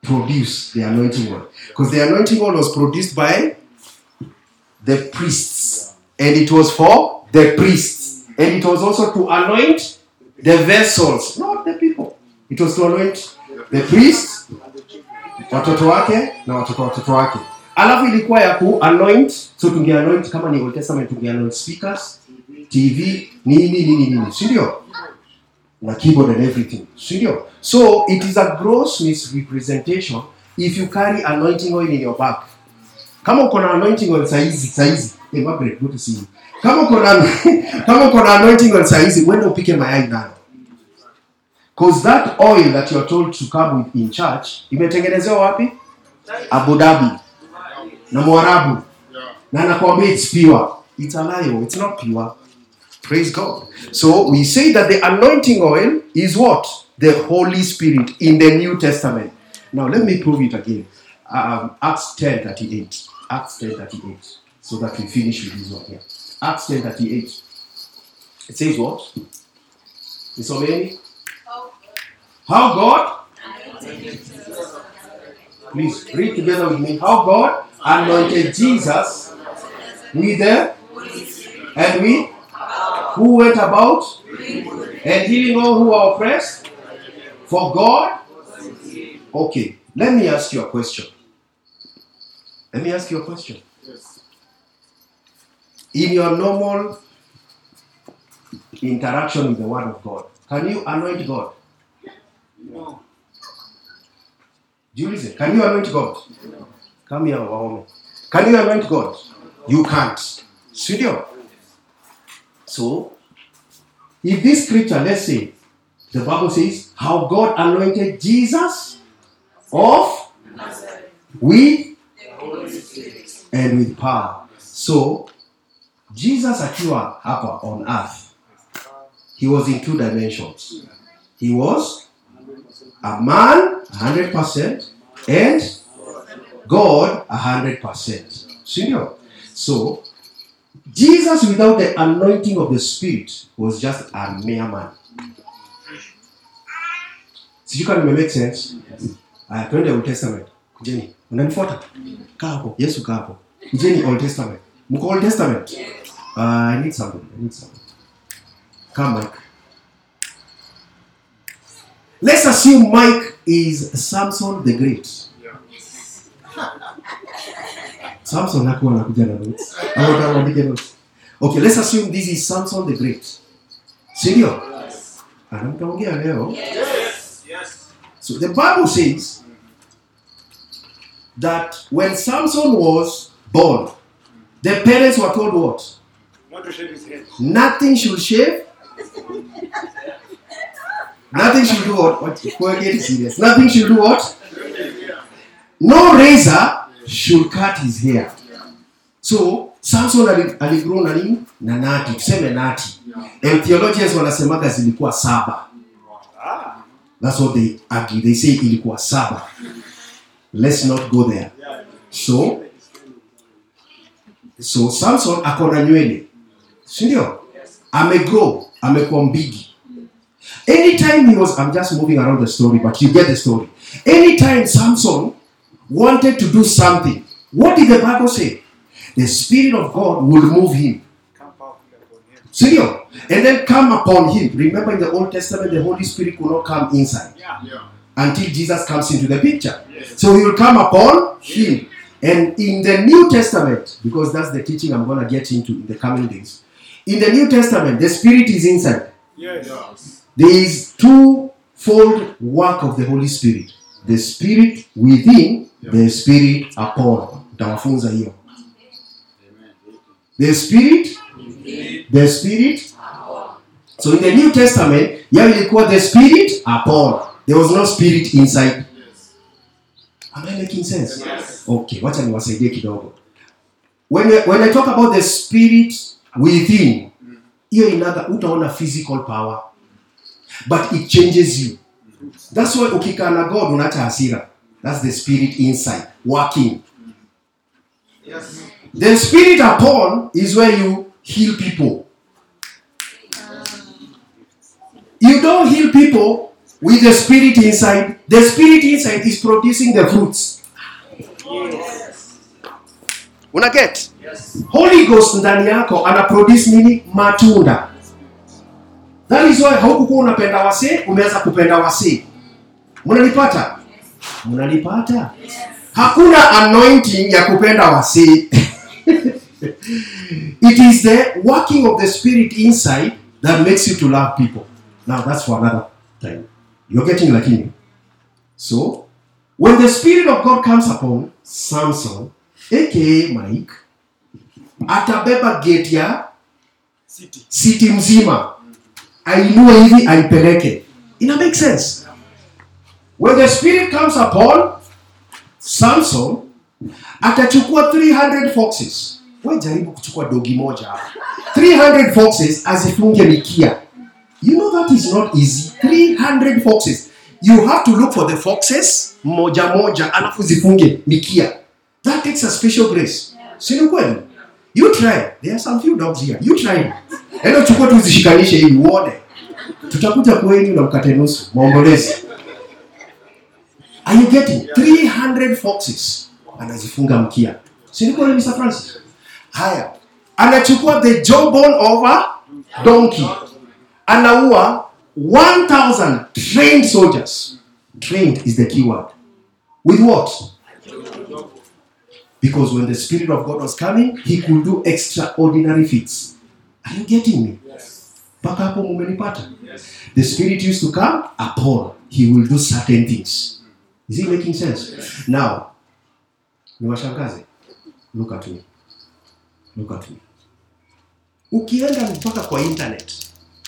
S1: produce the anointing oil. Because the anointing oil was produced by the priests. And it was for the priests. And it was also to anoint the vessels. Not the people. It was to anoint the priests watoto wake na watoto watoto wake. Alafu ilikuwa ya ku anoint. So tunge anoint kama ni old testament tunge anoint speakers tv nini nini nini. Si ndio na keyboard and everything sindio so it is a gross misrepresentation if you carry anointing oil in your bag. Kama uko na anointing oil saizi saizi hey, Margaret, good to see you. kama uko na kama uko na anointing oil saizi uende upike mayai nayo cause that oil that you are told to come with in church imetengenezewa wapi? Abu Dhabi. Na Mwarabu. Na nakwambia it's pure. It's a lie it's not pure praise God so we say that the anointing oil is what the Holy Spirit in the New Testament now let me prove it again um, Acts 10 38 Acts 10:38. So that we finish with this one here. Acts 10:38. It says what? Nisomeni. How God? Please read together with me. How God anointed Jesus with the and we who went about and healing all who are oppressed for God. Okay, let me ask you a question. Let me ask you a question. In your normal interaction with the Word of God, can you anoint God?
S2: No.
S1: Do you listen? Can you anoint God? No. Come here, Waome. Can you anoint God? You can't. Studio. So, if this scripture, let's say, the Bible says, how God anointed Jesus of with and with power. So, Jesus akiwa hapa on earth, he was in two dimensions. He was a man 100% and God 100%. Senior. So, Jesus without the anointing of the Spirit was just a mere man. Sijui kama make sense. Aya, twende Old Testament. Kujeni, unanifuata? Kaa hapo. Yesu kaa hapo. Kujeni Old Testament. Mko Old Testament? Uh, I need somebody. I need somebody. Come, Mike. Let's assume Mike is Samson the Great. Samson hakuwa anakuja na notes. Au unataka uandike notes? Okay, let's assume this is Samson the Great. Si ndio? Anamtaongea ah, leo. Oh.
S2: Yes. Yes.
S1: So the Bible says that when Samson was born, the parents were told what?
S2: Not to shave his head.
S1: Nothing should shave. Nothing should do what? What? Go get serious. Nothing should do what? No razor should is here. So Samson aligrow na nini? Na nati, tuseme nati. And theologians wanasemaga zilikuwa saba. That's what they argue. They say ilikuwa saba. Let's not go there. So so Samson ako nywele. Si? Amegrow, amekuwa mbigi. Anytime he was I'm just moving around the story but you get the story. Anytime Samson wanted to do something, what did the Bible say? The spirit of God will move him.
S2: Come powerfully upon him.
S1: Serious. And then come upon him. Remember in the Old Testament, the Holy Spirit could not come inside until Jesus comes into the picture. So he will come upon him. And in the New Testament, because that's the teaching I'm going to get into in the coming days, in the New Testament, the Spirit is inside.
S2: Yes. Yes.
S1: There is two-fold work of the Holy Spirit. The Spirit within, the Spirit upon. Nitawafunza hiyo. The Spirit, the Spirit. So in the New Testament, yao ilikuwa the Spirit upon. There was no Spirit inside. Am I making sense?
S2: Yes.
S1: Okay, wacha niwasaidie kidogo. When, when I talk about the Spirit within, hiyo inaga utaona physical power but it changes you that's why ukikaa na god unaacha hasira that's the spirit inside working.
S2: Yes.
S1: the spirit upon is where you heal people. You don't heal people with the spirit inside. The spirit inside is producing the fruits. Yes. una get?
S2: Yes.
S1: holy ghost ndani yako ana produce nini? Matunda. That is why haukukuwa unapenda wasee umeanza kupenda wasee. Mnanipata mnanipata hakuna anointing ya kupenda wasee. It is the working of the spirit inside that makes you to love people. Now that's for another time. You're getting lakini so when the spirit of god comes upon samson aka mike atabeba gate ya
S2: City.
S1: city mzima. Ainue hivi aipeleke ina make sense when the spirit comes upon samson atachukua 300 foxes. We jaribu kuchukua dogi moja hapa. 300 foxes azifunge mikia. You know that is not easy. 300 foxes. You have to look for the foxes moja moja alafu zifunge mikia. That takes a special grace. Si kweli? You try. There are some few dogs here. You try. Enda chukua tu zishikanishe hivi uone. Tutakuja kwenyu na mkate maombolezi are you getting 300 foxes. Anazifunga mkia. Si ni kweli Mr. Francis? Haya. Anachukua the jawbone of a donkey. Anaua 1000 trained soldiers. Trained is the key word. With what? Because when the spirit of god was coming he could do extraordinary feats. Are you getting me? Mpaka hapo mumenipata? The spirit used to come upon. He will do certain things is it making sense? Now niwashangaze. Look at me. Look at me. Ukienda mpaka kwa internet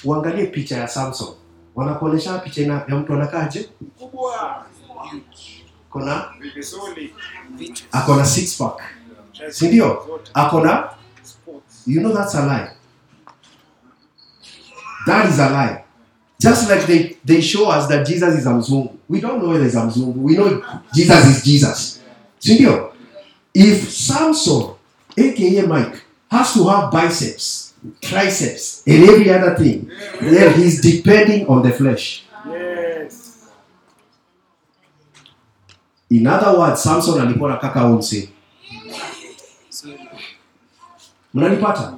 S1: uangalie picha ya samson wanakuonyesha picha ya mtu anakaaje?
S2: Kubwa.
S1: kona akona six pack. Si ndio akona you know that's a lie. That is a lie just like they, they show us that jesus is a mzungu we don't know whether he's a mzungu we know jesus is jesus. Si ndio if samson aka mike has to have biceps triceps and every other thing then he's depending on the flesh.
S2: Yes.
S1: in other words samson alikuwa na kaka umse mnanipata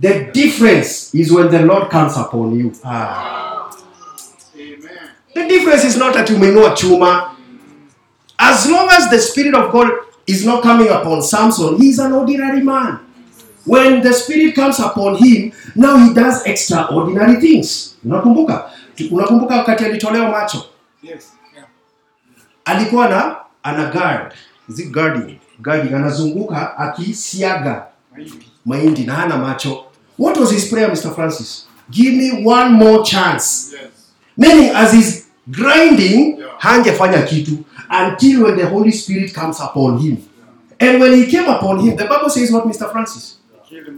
S1: the difference is when the lord comes upon you. Ah. The difference is not that umeinua chuma. As long as the spirit of god is not coming upon samson he is an ordinary man. When the spirit comes upon him now he does extraordinary things. Unakumbuka? Unakumbuka wakati alitolewa macho?
S2: Yes.
S1: alikuwa na ana guard. Is it guarding guarding anazunguka akisiaga
S2: mahindi.
S1: na hana macho. What was his prayer mr francis? Give me one more chance.
S2: Yes.
S1: meaning as he's grinding
S2: Yeah.
S1: hangefanya kitu until when the holy spirit comes upon him and when he came upon him the bible says what mr francis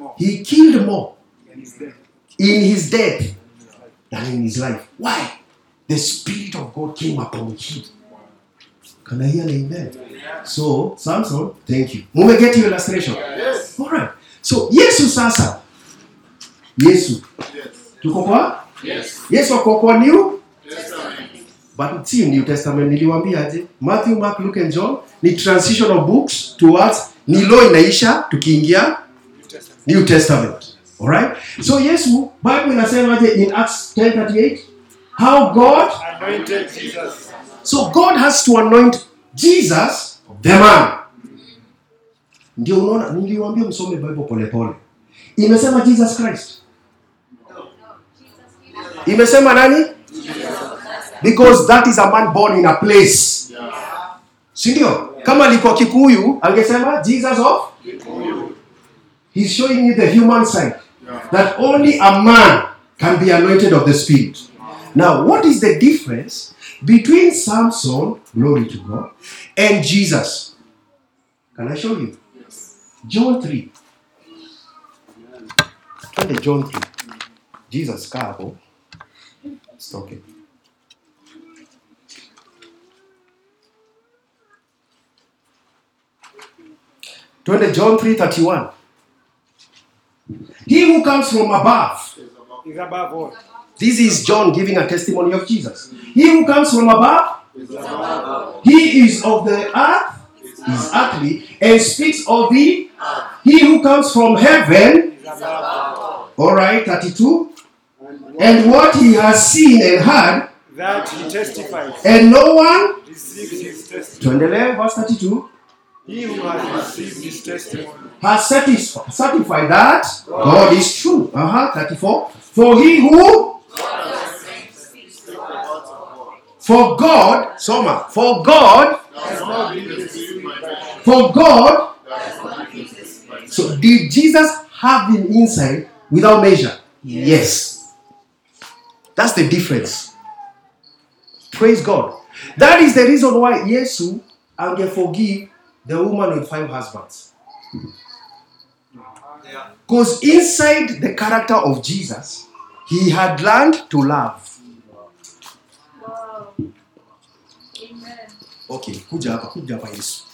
S2: all.
S1: he killed more
S2: And he's dead.
S1: in his death than in his life why the spirit of god came upon him can i hear an amen so samson thank you mumeget your illustration
S2: Yes.
S1: Alright. So Yesu sasa. Yesu.
S2: Yes.
S1: Tuko kwa?
S2: Yes.
S1: Yesu akokoa New
S2: Testament.
S1: But si New Testament niliwaambia aje? Matthew, Mark, Luke and John ni transition of books towards ni law inaisha tukiingia
S2: New Testament.
S1: New Testament. Alright? So Yesu Bible inasema aje in Acts 10:38 how God
S2: Anointed Jesus.
S1: So God has to anoint Jesus the man. Ndio unaona niliwaambia msome Bible polepole. Imesema Jesus Christ. Imesema nani? Because that is a man born in a place. Si ndio? Kama alikuwa Kikuyu angesema Jesus of He's showing you the human side that only a man can be anointed of the Spirit. Now, what is the difference between Samson, glory to God, and Jesus? Can I show you? John 3. Twende John 3. Jesus kaa hapo. Stop it. Twende John 3:31. He who comes from above
S2: Is above all.
S1: This is John giving a testimony of Jesus. He who comes from above, he is of the earth, is earthly, and speaks of the. earth. He who comes from heaven,
S2: all.
S1: right, 32, and what he has seen and heard,
S2: That he testifies.
S1: and no one.
S2: Receives his testimony.
S1: Verse 32.
S2: He who has received his testimony.
S1: Has satisfied, that God is true. Uh huh, 34. For he who. For God, Soma, for God For God, so did Jesus have him inside without measure? Yes. That's the difference. Praise God. That is the reason why Yesu ange forgive the woman with five husbands. Because inside the character of Jesus, he had learned to love.
S3: Wow.
S1: Okay, kuja hapa, kuja hapa Yesu.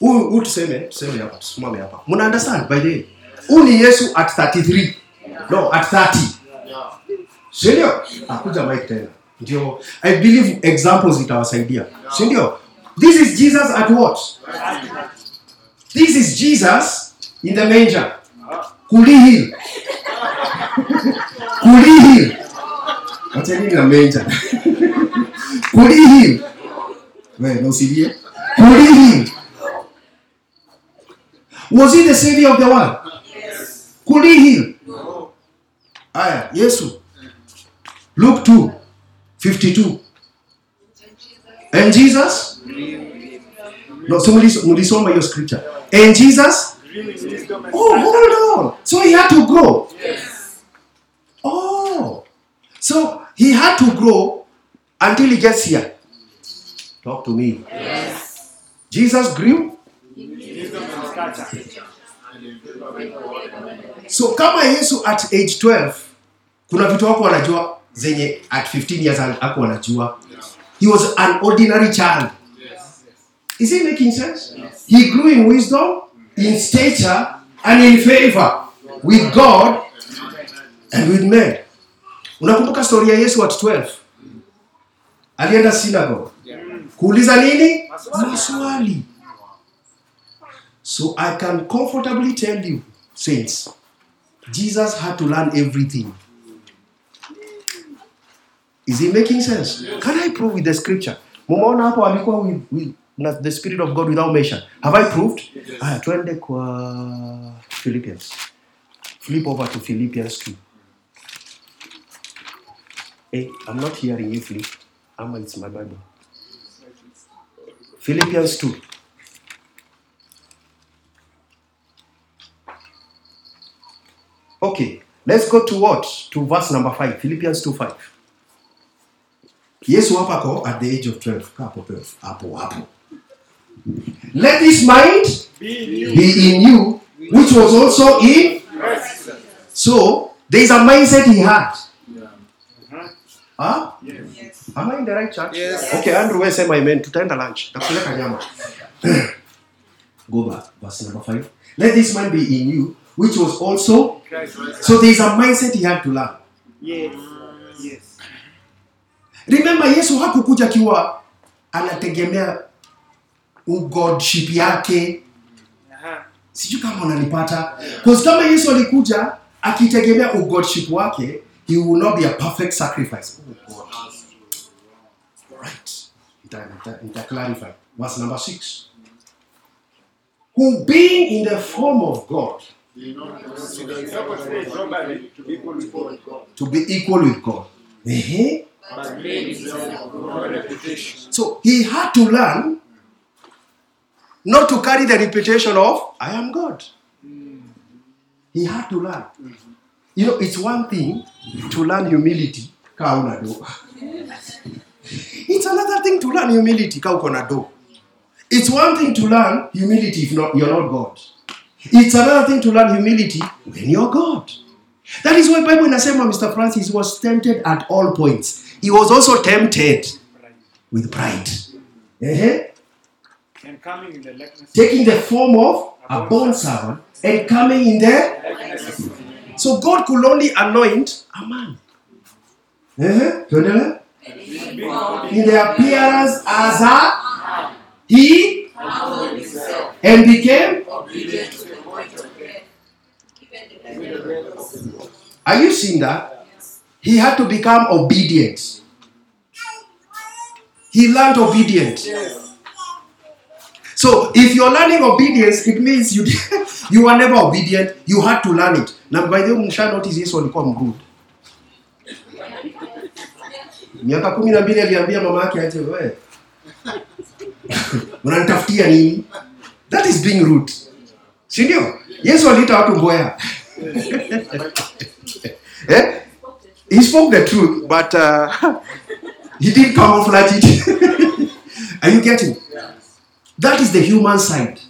S1: huyu huyu tuseme tuseme hapa tusimame hapa. Mna understand by the way? Huyu ni yesu at 33 no at 30 sindio? Akuja mike tena. Ndio i believe examples itawasaidia sindio this is jesus at what? This is jesus in the manger. Kulihil kulihil wachanini na manger. Kulihil we na usilie kulihil was he the savior of the world? Kulihil aya ah, yesu. Luke 2 52 and jesus no so mulisoma hiyo scripture. And jesus oh hold on. So he had to grow. Oh. So he had to grow until he gets here. Talk to me. Jesus grew. So kama yesu at age 12 kuna vitu wako wanajua zenye at 15 years ako wanajua. He was an ordinary child is it making sense? He grew in wisdom in stature and in favor with god and with men. Unakumbuka story ya yesu at 12 alienda synagogue. Kuuliza nini? Maswali so i can comfortably tell you saints jesus had to learn everything. Is it making sense? Can i prove with the scripture? Mumeona hapo alikuwa with, with, na the spirit of god without measure have i proved aya twende kwa philippians flip over to philippians 2 hey, i'm not hearing you flip ama it's my bible philippians 2 Okay, let's go to what? To verse number 5. Philippians 2 5. Yesu hapa ako at the age of 12. Kaa Hapo 12. Hapo hapo. Let this mind be in you, which was also in. So, there is a mindset he had. Huh? Am I in the right church?
S2: Yes.
S1: Okay, Andrew, where say my men? Tutaenda lunch. Nakupeleka nyama. Go back. Verse number 5. Let this mind be in you, which was also so there is a mindset he had to learn.
S2: Yes. Yes.
S1: Remember Yesu hakukuja akiwa anategemea ugodship yake.
S2: Aha.
S1: Sijui kama unanipata. Because kama Yesu alikuja akitegemea ugodship wake, he will not be a perfect sacrifice. Oh God. Right. Nita, nita, nita clarify. Verse number 6. Who being in the form of God,
S2: to be equal with God. reputation.
S1: So he had to learn not to carry the reputation of I am God. He had to learn. You know, it's one thing to learn humility. It's another thing to learn humility. It's one thing to learn humility if not, you're not God. It's another thing to learn humility when you're God. That is why Bible inasema Mr. Francis was tempted at all points. He was also tempted with pride. Ehe.
S2: And coming in the likeness
S1: Taking the form of a bond servant and coming in there.
S2: likeness of man.
S1: So God could only anoint a man. Ehe. Tuendelee.
S2: Being
S1: In the appearance as a he and became. Obedient. Are you seeing that? He had to become obedient. He learned obedience. So if you're learning obedience, it means you you were never obedient. You had to learn it. Now by the way, msha notice Yesu alikuwa mrude. Miaka kumi na mbili aliambia mama yake aje. Unanitafutia nini? That is being rude. Si ndio? Yesu aliita watu mboya. eh? He spoke the truth, but uh, he didn't camouflage it. Are you getting? That is the human side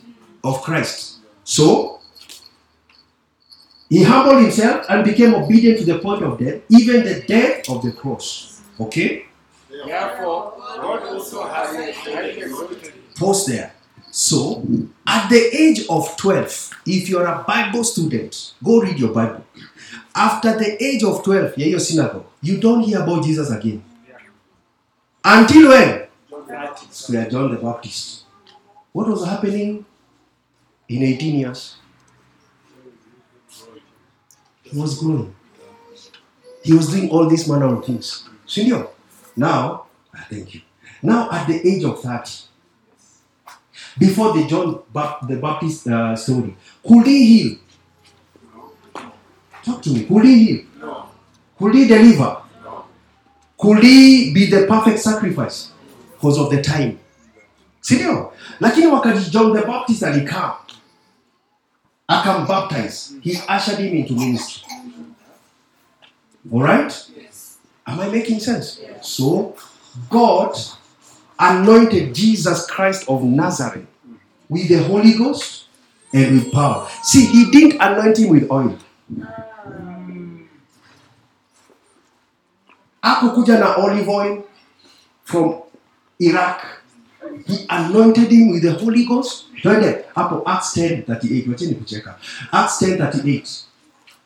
S1: of Christ. So, he humbled himself and became obedient to the point of death, even the death of the cross. Okay?
S2: Therefore, God also has him
S1: Pause there. So, at the age of 12, if you're a Bible student, go read your Bible. After the age of 12, yeah, your synagogue, you don't hear about Jesus again. Until when? We are John the Baptist. What was happening in 18 years? He was growing. He was doing all these manner of things. Senior. Now, ah, thank you. Now, at the age of 30, before the John the Baptist uh, story, could he heal? Talk to me. Could he heal?
S2: No.
S1: Could he deliver?
S2: No.
S1: Could he be the perfect sacrifice? Because of the time. Sindio? Lakini wakati John the Baptist alikaa akambaptize, he ushered him into ministry. Alright? Am I making sense? So, God anointed Jesus Christ of Nazareth with the Holy Ghost and with power. See, he didn't anoint him with oil. Hakukuja na olive oil from Iraq. He anointed him with the Holy Ghost. Twende hapo Acts 10:38. Wacheni kucheka. Acts 10:38.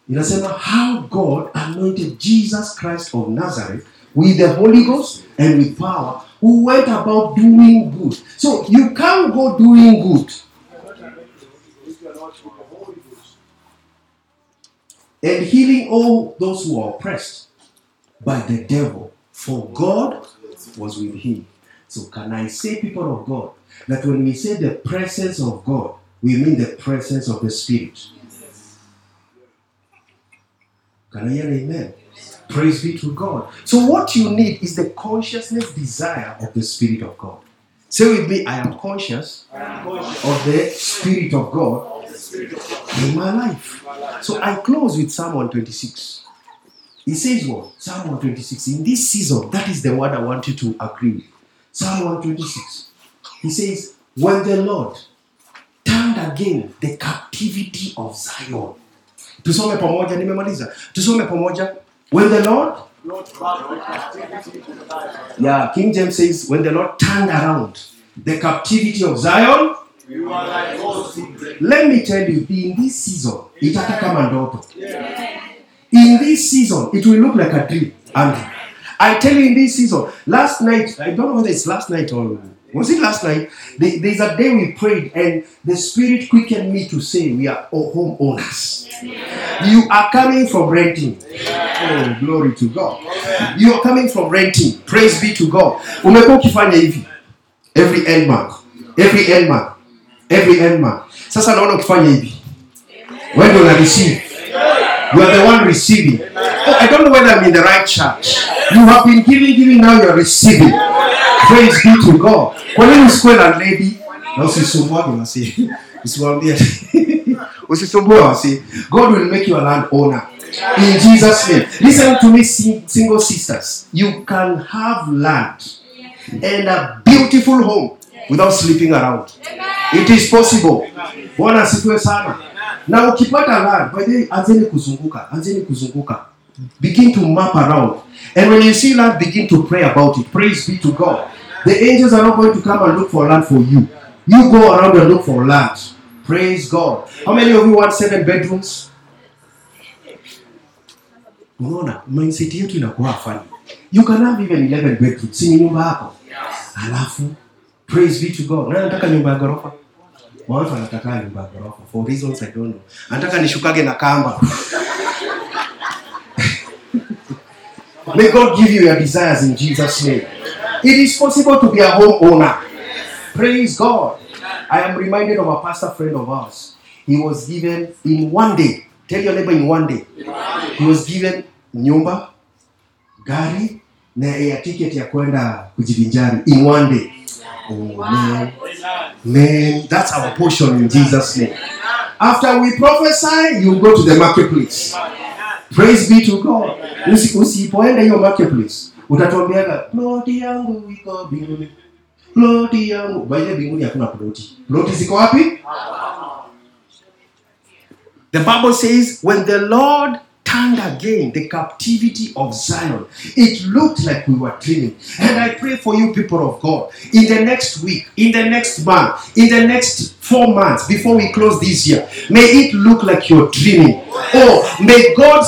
S1: Inasema how God anointed Jesus Christ of Nazareth with the Holy Ghost and with power who went about doing good. So you can't go doing good and healing all those who are oppressed by the devil, for God was with him. So, can I say, people of God, that when we say the presence of God, we mean the presence of the Spirit? Can I hear amen? Praise be to God. So, what you need is the consciousness desire of the Spirit of God. Say with me, I am conscious of the Spirit of God in my life. So I close with Psalm 126. He says what? Psalm 126. In this season, that is the word I want you to agree with. Psalm 126. He says, When the Lord turned again the captivity of Zion. Tusome pamoja, nimemaliza. Tusome pamoja. When the Lord, yeah, King James says, When the Lord turned around the captivity of Zion,
S2: like
S1: let me tell you, in this season, itakaa kama ndoto. In this season, it will look like a dream. And I tell you, in this season, last night, I don't know whether it's last night or was it last night? There's a day we prayed, and the Spirit quickened me to say, We are home owners. You are coming from renting. Oh, glory to God. You are coming from renting. Praise be to God. Hivi every end month, every end month, every end month. Sasa naona ukifanya hivi. When do I receive? You are the one receiving. I don't know whether I'm in the right church. You have been giving, giving, now you are receiving. Praise be to God. Kwa nini usikuwe na lady na usisumbuage wasi? Usiwaambie. Usisumbue wasi. God will make you a land owner. In Jesus' name. Listen to me, single sisters. You can have land and a beautiful home without sleeping around. It is possible. Bwana asifiwe sana. Na ukipata land, by the way, anzeni kuzunguka, anzeni kuzunguka. Begin to map around. And when you see land, begin to pray about it. Praise be to God. The angels are not going to come and look for land for you. You go around and look for land. Praise God. How many of you want seven bedrooms? You can have even 11 bedrooms. Alafu praise be to God. For reasons I don't know. Anataka nishukage na kamba. May God give you your desires in Jesus' name. It is possible to be a homeowner. Praise God. I am reminded of a pastor friend of ours. He was given in one day. Tell your neighbor in one day. He was given nyumba, gari na air ticket ya kwenda kujivinjari in one day. Oh man, man, that's our portion in Jesus' name. After we prophesy, you go to the marketplace. Praise be to God. Usi- Usipoenda hiyo marketplace, utatuambiaga ploti yangu iko mbinguni. Ploti yangu. Way, mbinguni hakuna ploti. Ploti ziko wapi? The Bible says, when the Lord turned again the captivity of Zion. It looked like we were dreaming. And I pray for you, people of God, in the next week, in the next month, in the next four months before we close this year, may it look like you're dreaming. Oh, may God